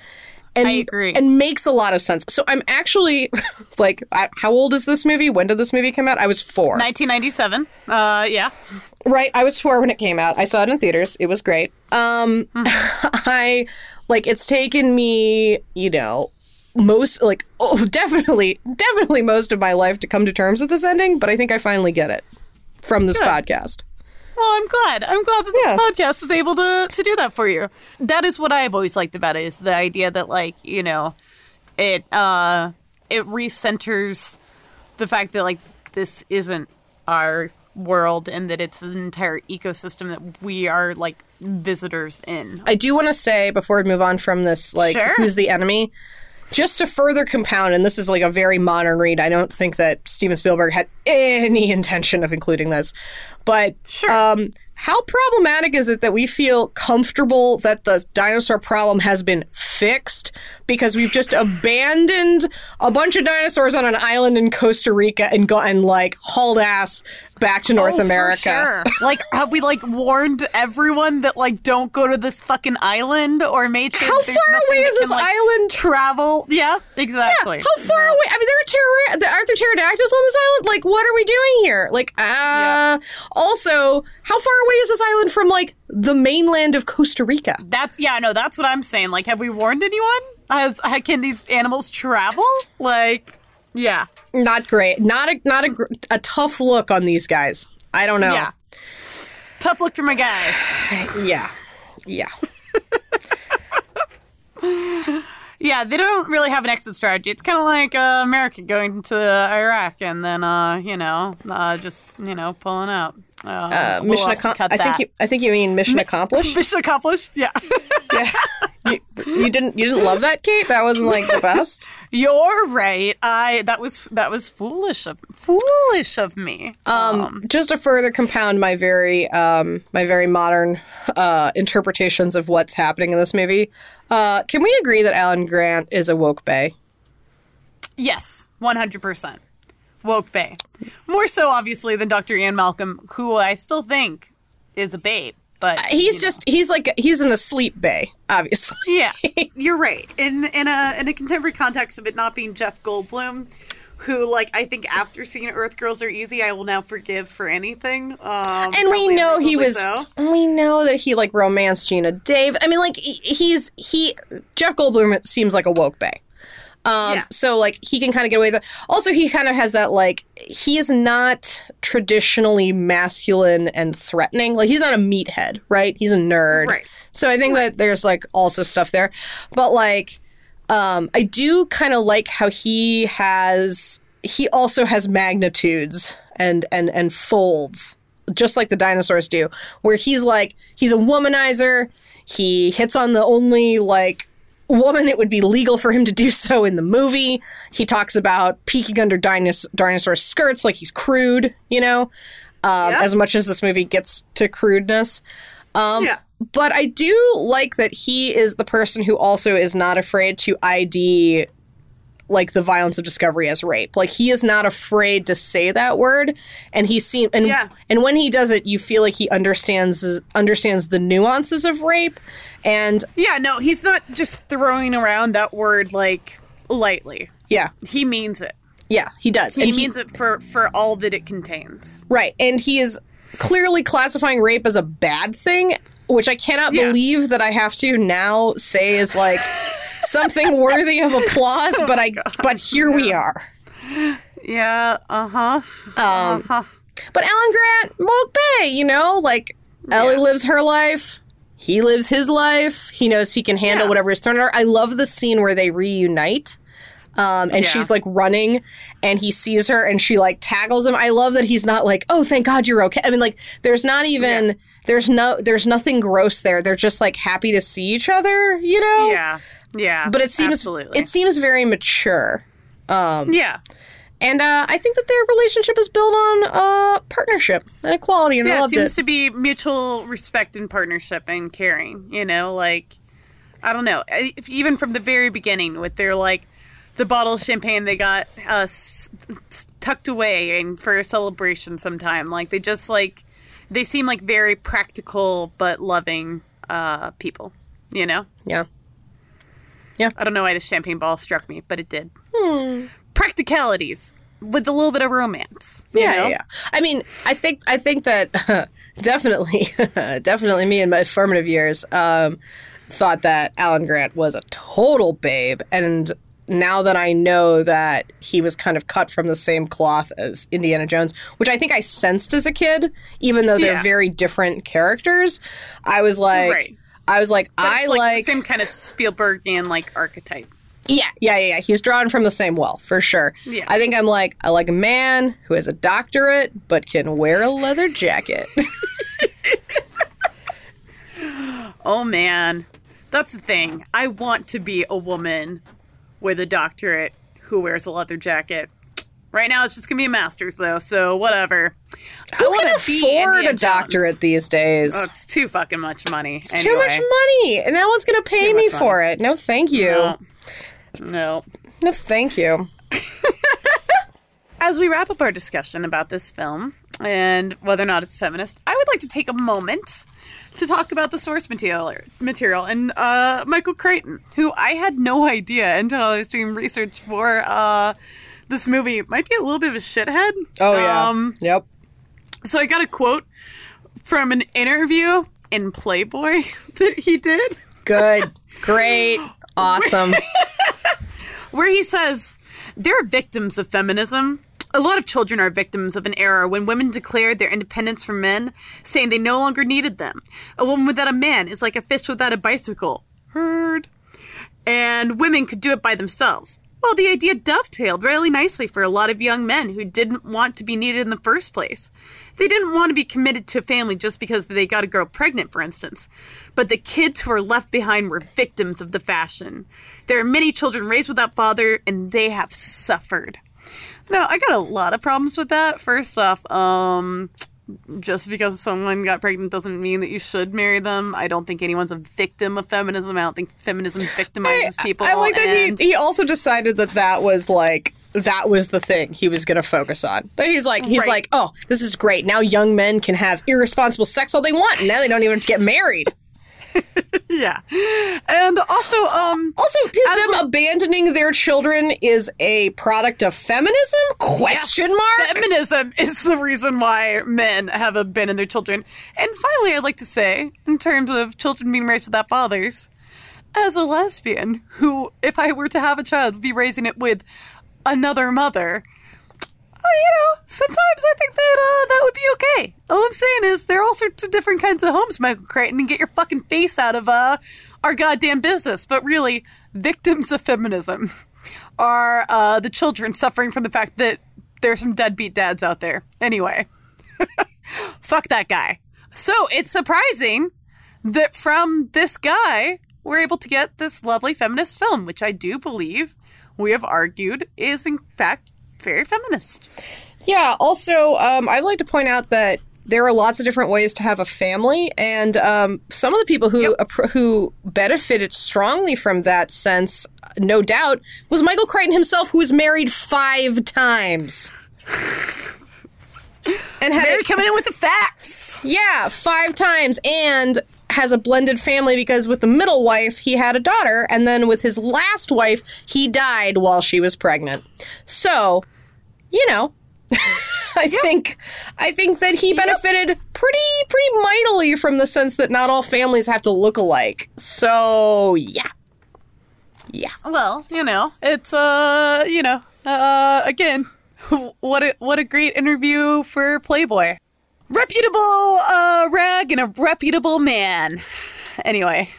Speaker 4: And,
Speaker 3: I agree.
Speaker 4: And makes a lot of sense. So I'm actually like, I, how old is this movie? When did this movie come out? I was four.
Speaker 3: 1997. Uh, yeah.
Speaker 4: Right, I was four when it came out. I saw it in theaters. It was great. Um, I like it's taken me, you know, most like oh, definitely, definitely most of my life to come to terms with this ending. But I think I finally get it from this podcast.
Speaker 3: Well, I'm glad. I'm glad that this
Speaker 4: Yeah.
Speaker 3: podcast was able to to do that for you. That is what I've always liked about it is the idea that like, you know, it uh it recenters the fact that like this isn't our world and that it's an entire ecosystem that we are like visitors in.
Speaker 4: I do want to say before we move on from this, like
Speaker 3: Sure.
Speaker 4: who's the enemy, just to further compound, and this is like a very modern read. I don't think that Steven Spielberg had any intention of including this, but
Speaker 3: Sure.
Speaker 4: um, how problematic is it that we feel comfortable that the dinosaur problem has been fixed because we've just abandoned a bunch of dinosaurs on an island in Costa Rica and gotten like hauled ass back to North
Speaker 3: Oh,
Speaker 4: America?
Speaker 3: sure. like, have we like warned everyone that like don't go to this fucking island or made sure
Speaker 4: How far away is this
Speaker 3: can, like,
Speaker 4: island?
Speaker 3: Travel. Yeah, exactly.
Speaker 4: Yeah, how far away? I mean, there are terror. Aren't there pterodactyls on this island? Like, what are we doing here? Like, uh. Also, how far away is this island from like the mainland of Costa Rica?
Speaker 3: That's yeah, no, that's what I'm saying. Like, have we warned anyone? Has can these animals travel? Like, yeah,
Speaker 4: Not great. Not a not a a tough look on these guys. I don't know.
Speaker 3: yeah. Tough look for my guys.
Speaker 4: yeah, yeah.
Speaker 3: Yeah, they don't really have an exit strategy. It's kind of like uh, America going to Iraq and then, uh, you know, uh, just you know, pulling out. Uh,
Speaker 4: Uh,
Speaker 3: we'll
Speaker 4: mission. I think you. I think you mean mission accomplished.
Speaker 3: Mission accomplished. Yeah.
Speaker 4: you, you didn't. You didn't love that, Kate. That wasn't like the best.
Speaker 3: You're right. I that was that was foolish of foolish of me.
Speaker 4: Um, just to further compound my very um, my very modern uh, interpretations of what's happening in this movie, uh, can we agree that Alan Grant is a woke bay?
Speaker 3: Yes, one hundred percent. Woke Bay. More so, obviously, than Dr. Ian Malcolm, who I still think is a babe. But
Speaker 4: He's
Speaker 3: you
Speaker 4: just he's like he's in a sleep bay, obviously.
Speaker 3: yeah. You're right. In in a in a contemporary context of it not being Jeff Goldblum, who like I think after seeing Earth Girls Are Easy, I will now forgive for anything. Um,
Speaker 4: and we know he was
Speaker 3: so.
Speaker 4: we know that he like romanced Geena Davis. I mean like he's he Jeff Goldblum seems like a woke bay. Um
Speaker 3: Yeah.
Speaker 4: so like he can kind of get away with it. Also he kind of has that like he is not traditionally masculine and threatening. Like he's not a meathead, right? He's a nerd.
Speaker 3: Right.
Speaker 4: So I think that there's like also stuff there. But like um I do kind of like how he has he also has magnitudes and and and folds just like the dinosaurs do where he's like he's a womanizer he hits on the only like woman it would be legal for him to do so in the movie he talks about peeking under dinos- dinosaur skirts like he's crude you know um,
Speaker 3: Yeah.
Speaker 4: as much as this movie gets to crudeness um,
Speaker 3: Yeah.
Speaker 4: but I do like that he is the person who also is not afraid to ID like the violence of discovery as rape. Like he is not afraid to say that word, and he seem and
Speaker 8: Yeah.
Speaker 4: and when he does it, you feel like he understands understands the nuances of rape, and
Speaker 3: Yeah, no, he's not just throwing around that word like lightly.
Speaker 4: yeah,
Speaker 3: He means it.
Speaker 4: yeah, he does.
Speaker 3: He
Speaker 4: and
Speaker 3: means it for for all that it contains.
Speaker 4: Right. And he is clearly classifying rape as a bad thing, which I cannot
Speaker 3: Yeah.
Speaker 4: believe that I have to now say is like something worthy of applause, but I but here we are.
Speaker 3: Yeah, uh-huh.
Speaker 4: Um, but Alan Grant, Moke Bay, you know, like Ellie lives her life. He lives his life. He knows he can handle
Speaker 3: Yeah.
Speaker 4: whatever is thrown at her. I love the scene where they reunite. Um, and
Speaker 3: Yeah.
Speaker 4: she's like running and he sees her and she like tackles him. I love that he's not like, oh, thank God you're okay. I mean, like, there's not even, there's no, there's nothing gross there. They're just like happy to see each other, you know?
Speaker 3: Yeah. Yeah.
Speaker 4: But it seems,
Speaker 3: absolutely.
Speaker 4: it seems very mature.
Speaker 3: yeah.
Speaker 4: And uh, I think that their relationship is built on uh, partnership and equality, and I
Speaker 3: Yeah, it seems
Speaker 4: it.
Speaker 3: to be mutual respect and partnership and caring, you know, like I don't know, if, even from the very beginning with their like the bottle of champagne they got uh, s- s- tucked away and for a celebration sometime, like they just like they seem like very practical but loving uh, people, you know.
Speaker 4: yeah.
Speaker 3: I don't know why the champagne ball struck me, but it did.
Speaker 4: Hmm.
Speaker 3: Practicalities with a little bit of romance. you
Speaker 4: Yeah,
Speaker 3: know?
Speaker 4: yeah, yeah. I mean, I think I think that definitely, definitely, me in my formative years um, thought that Alan Grant was a total babe, and now that I know that he was kind of cut from the same cloth as Indiana Jones, which I think I sensed as a kid, even though they're
Speaker 3: Yeah.
Speaker 4: very different characters, I was like,
Speaker 3: Right.
Speaker 4: I was like,
Speaker 3: But
Speaker 4: I
Speaker 3: it's
Speaker 4: like,
Speaker 3: like, the same kind of Spielbergian like archetype.
Speaker 4: yeah, yeah, yeah, yeah. He's drawn from the same well, for sure.
Speaker 3: Yeah.
Speaker 4: I think I'm like, I like a man who has a doctorate but can wear a leather jacket.
Speaker 3: Oh man, that's the thing. I want to be a woman with a doctorate who wears a leather jacket. Right now, it's just gonna be a master's though, so whatever. I
Speaker 4: Who
Speaker 3: wanna
Speaker 4: can
Speaker 3: be
Speaker 4: afford a doctorate
Speaker 3: Jones.
Speaker 4: these days?
Speaker 3: Oh, it's too fucking much money.
Speaker 4: it's too much money, and no one's gonna pay me
Speaker 3: money.
Speaker 4: for it. No, thank you.
Speaker 3: No. No.
Speaker 4: No, thank you.
Speaker 3: As we wrap up our discussion about this film and whether or not it's feminist, I would like to take a moment to talk about the source material material and uh, Michael Crichton, who I had no idea until I was doing research for uh, this movie might be a little bit of a shithead.
Speaker 4: Oh yeah.
Speaker 3: Um,
Speaker 4: yep.
Speaker 3: So I got a quote from an interview in Playboy that he did.
Speaker 4: Good. Great. Awesome.
Speaker 3: where he says they're victims of feminism. A lot of children are victims of an era when women declared their independence from men, saying they no longer needed them. A woman without a man is like a fish without a bicycle. Heard. And women could do it by themselves. Well, the idea dovetailed really nicely for a lot of young men who didn't want to be needed in the first place. They didn't want to be committed to a family just because they got a girl pregnant, for instance. But the kids who were left behind were victims of the fashion. There are many children raised without father, and they have suffered. Now, I got a lot of problems with that. First off, um, just because someone got pregnant doesn't mean that you should marry them. I don't think anyone's a victim of feminism. I don't think feminism victimizes people.
Speaker 4: I like that
Speaker 3: and-
Speaker 4: he he also decided that that was like that was the thing he was going to focus on. But he's like he's
Speaker 3: Right.
Speaker 4: like, "Oh, this is great. Now young men can have irresponsible sex all they want, and now they don't even have to get married."
Speaker 3: yeah, and also, um,
Speaker 4: Also, them abandoning their children is a product of feminism? Question mark.
Speaker 3: Feminism is the reason why men have abandoned their children. And finally, I'd like to say, in terms of children being raised without fathers, as a lesbian who, if I were to have a child, would be raising it with another mother. You know, sometimes I think that uh, that would be okay. All I'm saying is there are all sorts of different kinds of homes, Michael Crichton, and get your fucking face out of uh, our goddamn business. But really, victims of feminism are uh, the children suffering from the fact that there's some deadbeat dads out there. Anyway, fuck that guy. So it's surprising that from this guy, we're able to get this lovely feminist film, which I do believe we have argued is in fact very feminist.
Speaker 4: Yeah. Also, um, I'd like to point out that there are lots of different ways to have a family, and um, some of the people who appro- who benefited strongly from that sense, no doubt, was Michael Crichton himself, who was married five times. And had
Speaker 3: Mary coming in with the facts.
Speaker 4: yeah, five times, and has a blended family because with the middle wife he had a daughter, and then with his last wife he died while she was pregnant. So, you know, I think I think that he benefited pretty pretty mightily from the sense that not all families have to look alike. So, yeah. Yeah.
Speaker 3: Well, you know, it's uh, you know, uh, again, what a what a great interview for Playboy. Reputable uh rag and a reputable man. Anyway.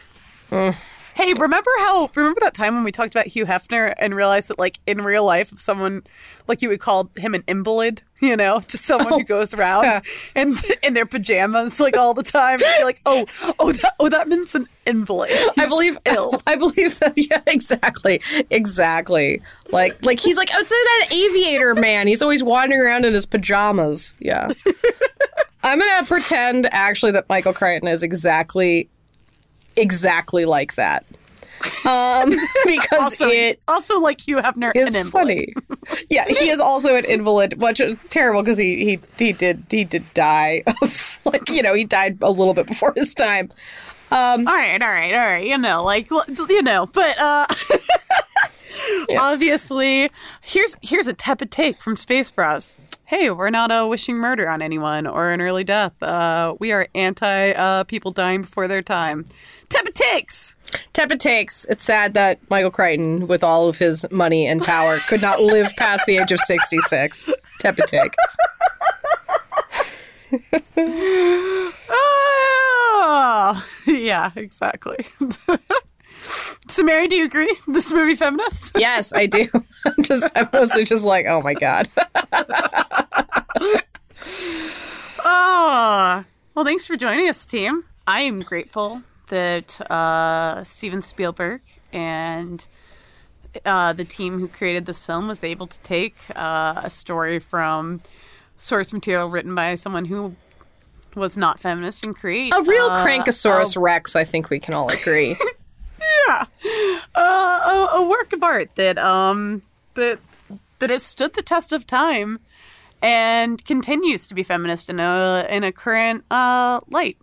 Speaker 3: Hey, remember how remember that time when we talked about Hugh Hefner and realized that like in real life if someone like you would call him an invalid, you know, just someone who oh, goes around
Speaker 4: yeah.
Speaker 3: in in their pajamas like all the time. You're like, "Oh, oh that oh that means an invalid."
Speaker 4: I believe
Speaker 3: ill.
Speaker 4: I believe that yeah, exactly. Exactly. Like like he's like, oh, it's that aviator man. He's always wandering around in his pajamas. Yeah. I'm gonna pretend actually that Michael Crichton is exactly exactly like that. Um because
Speaker 3: also,
Speaker 4: it
Speaker 3: also like Hugh Hefner
Speaker 4: is
Speaker 3: an invalid.
Speaker 4: funny. Yeah, he is also an invalid, which is terrible because he, he he did he did die of like you know he died a little bit before his time.
Speaker 3: Um, All right, all right, all right. You know, like you know, but uh obviously, here's here's a tepid take from Space Bros. Hey, we're not uh, wishing murder on anyone or an early death. Uh, we are anti uh, people dying before their time. Tepid takes.
Speaker 4: Tepid takes. It's sad that Michael Crichton, with all of his money and power, could not live past the age of 66. Tepid take.
Speaker 3: Oh, yeah, exactly. so, Mary, do you agree? This movie feminist?
Speaker 4: Yes, I do. I'm just, I'm mostly just like, oh my God.
Speaker 3: Oh, well, thanks for joining us, team. I am grateful that uh, Steven Spielberg and uh, the team who created this film was able to take uh, a story from source material written by someone who was not feminist and create
Speaker 4: A real
Speaker 3: uh,
Speaker 4: Crankosaurus Rex, I think we can all agree.
Speaker 3: Uh, a, a work of art that um that that has stood the test of time and continues to be feminist in a in a current uh light,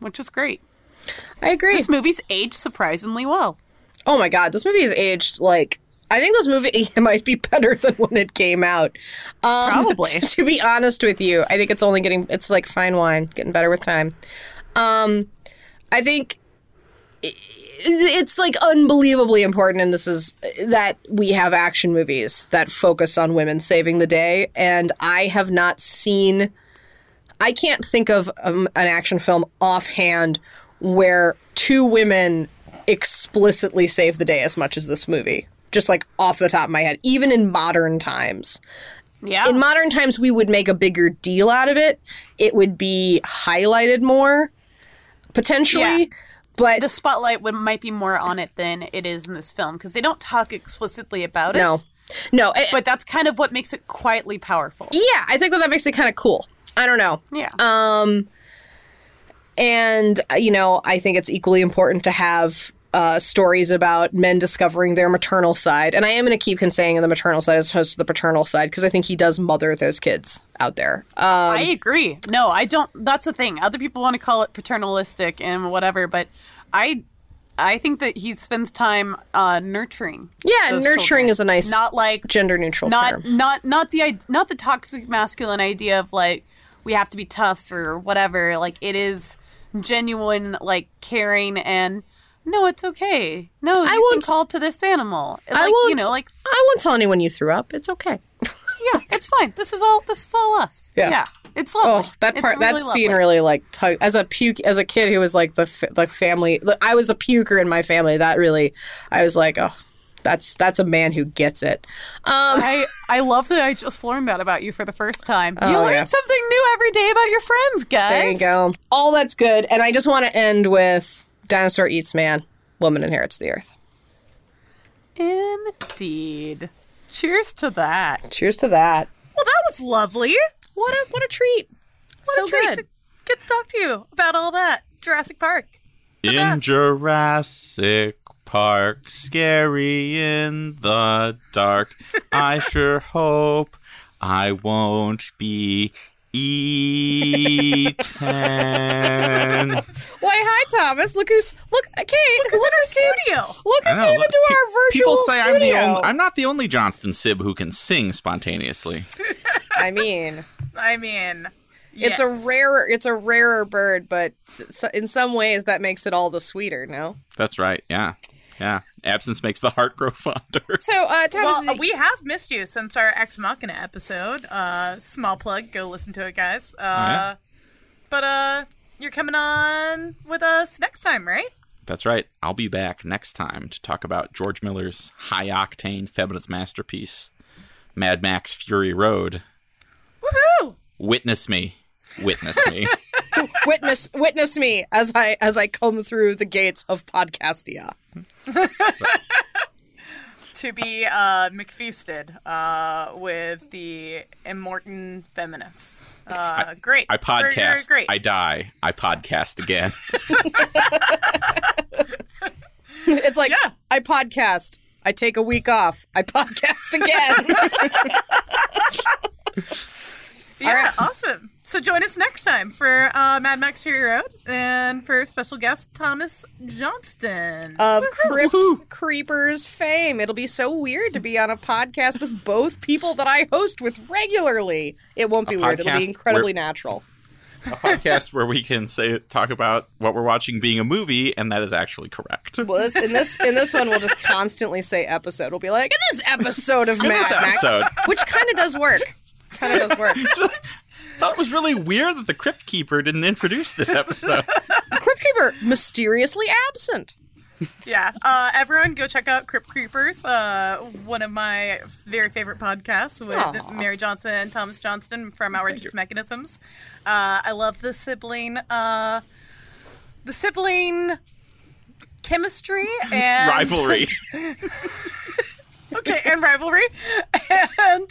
Speaker 3: which is great.
Speaker 4: I agree.
Speaker 3: This movie's aged surprisingly well.
Speaker 4: Oh my God, this movie is aged like. I think this movie might be better than when it came out. Um,
Speaker 3: Probably.
Speaker 4: To be honest with you, I think it's only getting, it's like fine wine, getting better with time. Um, I think it's like unbelievably important, and this is that we have action movies that focus on women saving the day. And I have not seen, I can't think of um, an action film offhand where two women explicitly save the day as much as this movie. Just like off the top of my head, even in modern times.
Speaker 3: Yeah.
Speaker 4: In modern times, we would make a bigger deal out of it. It would be highlighted more, potentially.
Speaker 3: Yeah.
Speaker 4: But
Speaker 3: the spotlight would, might be more on it than it is in this film because they don't talk explicitly about it.
Speaker 4: no, no.
Speaker 3: But that's kind of what makes it quietly powerful.
Speaker 4: yeah, I think that that makes it kind of cool. I don't know.
Speaker 3: Yeah.
Speaker 4: Um, And, uh, you know, I think it's equally important to have uh, stories about men discovering their maternal side. And I am going to keep saying the maternal side as opposed to the paternal side because I think he does mother those kids out there. Uh,
Speaker 3: I agree. No, I don't. That's the thing. Other people want to call it paternalistic and whatever, but I, I think that he spends time uh, nurturing.
Speaker 4: yeah, nurturing
Speaker 3: children.
Speaker 4: is a nice
Speaker 3: not like
Speaker 4: gender neutral
Speaker 3: not
Speaker 4: term.
Speaker 3: not not the not the toxic masculine idea of like we have to be tough or whatever. Like it is genuine, like caring and. No, it's okay. No, you
Speaker 4: I
Speaker 3: can
Speaker 4: won't-
Speaker 3: call to this animal. Like,
Speaker 4: I won't.
Speaker 3: You know, like
Speaker 4: I won't tell anyone you threw up. It's okay.
Speaker 3: yeah, it's fine. This is all. This is all us.
Speaker 4: Yeah. yeah.
Speaker 3: it's lovely.
Speaker 4: Oh, that part, that
Speaker 3: really
Speaker 4: scene
Speaker 3: lovely.
Speaker 4: really like tug- as a puke as a kid who was like the f- the family. I was the puker in my family. That really, I was like, oh, that's that's a man who gets it. Um,
Speaker 3: I I love that I just learned that about you for the first time. you
Speaker 4: Oh,
Speaker 3: learn
Speaker 4: yeah.
Speaker 3: something new every day about your friends, guys.
Speaker 4: there you go. All that's good. And I just want to end with dinosaur eats man, woman inherits the earth.
Speaker 3: Indeed. Cheers to that.
Speaker 4: Cheers to that.
Speaker 3: Well, that was lovely.
Speaker 4: What a what a treat. so
Speaker 3: a treat
Speaker 4: good.
Speaker 3: to- get to talk to you about all that. Jurassic Park. The
Speaker 9: in
Speaker 3: best.
Speaker 9: Jurassic Park, scary in the dark. I sure hope I won't be eaten.
Speaker 4: Why, hi, Thomas. Look who's look. Kate, look,
Speaker 3: Look
Speaker 4: look
Speaker 3: at our studio.
Speaker 4: Look who came
Speaker 9: look,
Speaker 4: into
Speaker 9: pe-
Speaker 4: our virtual
Speaker 9: People say I'm the only. I'm not the only Johnston Sib who can sing spontaneously.
Speaker 4: I mean,
Speaker 3: I mean,
Speaker 4: it's a rarer. It's a rarer bird, but in some ways that makes it all the sweeter. No.
Speaker 9: That's right. Yeah, yeah. Absence makes the heart grow fonder.
Speaker 4: So, uh, Thomas,
Speaker 3: Well, uh, we have missed you since our Ex Machina episode. Uh, small plug, go listen to it, guys. Uh,
Speaker 9: yeah?
Speaker 3: But uh, you're coming on with us next time, right?
Speaker 9: That's right. I'll be back next time to talk about George Miller's high octane feminist masterpiece, Mad Max Fury Road.
Speaker 3: Woohoo!
Speaker 9: Witness me. Witness me.
Speaker 4: witness witness me as I as I come through the gates of Podcastia.
Speaker 3: To be uh, McFeasted uh, with the immortal feminists. Uh, great.
Speaker 9: I
Speaker 3: Very, very
Speaker 9: podcast.
Speaker 3: great.
Speaker 9: I die. I podcast again.
Speaker 4: It's like
Speaker 3: Yeah.
Speaker 4: I podcast. I take a week off. I podcast again.
Speaker 3: Yeah, awesome. So join us next time for uh, Mad Max Fury Road and for special guest Thomas Johnston.
Speaker 4: of Crypt Creepers fame. It'll be so weird to be on a podcast with both people that I host with regularly. It won't be weird. It'll be incredibly
Speaker 9: where-
Speaker 4: natural.
Speaker 9: A podcast where we can say talk about what we're watching being a movie, and that is actually correct.
Speaker 4: Well, this, in this in this one, we'll just constantly say episode. We'll be like, in this episode of Mad
Speaker 9: this
Speaker 4: Max,
Speaker 9: episode.
Speaker 4: which kind of does work. Kind of does work.
Speaker 9: thought it was really weird that the Crypt Keeper didn't introduce this episode.
Speaker 4: Crypt Keeper mysteriously absent.
Speaker 3: Yeah. Uh, everyone go check out Crypt Creepers, uh, one of my very favorite podcasts with
Speaker 4: Aw.
Speaker 3: Mary Johnston and Thomas Johnston from Outrageous Mechanisms. Uh, I love the sibling, uh, the sibling chemistry and
Speaker 9: Rivalry.
Speaker 3: okay, and rivalry, and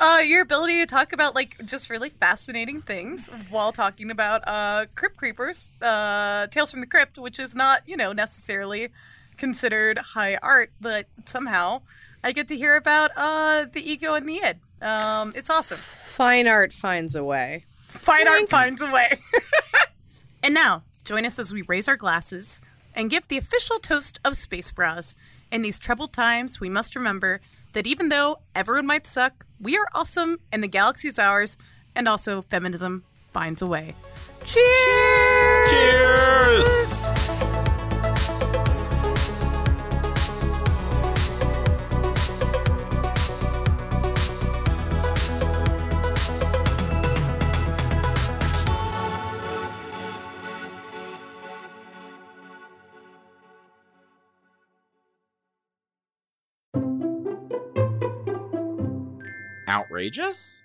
Speaker 3: uh, your ability to talk about like just really fascinating things while talking about uh, Crypt Creepers, uh, Tales from the Crypt, which is not you know necessarily considered high art, but somehow I get to hear about uh, the ego and the id. Um, it's awesome.
Speaker 4: Fine art finds a way.
Speaker 3: Fine art finds a way. and now, join us as we raise our glasses and give the official toast of Space Bras. In these troubled times, we must remember that even though everyone might suck, we are awesome and the galaxy's ours, and also feminism finds a way. Cheers!
Speaker 9: Cheers! Outrageous?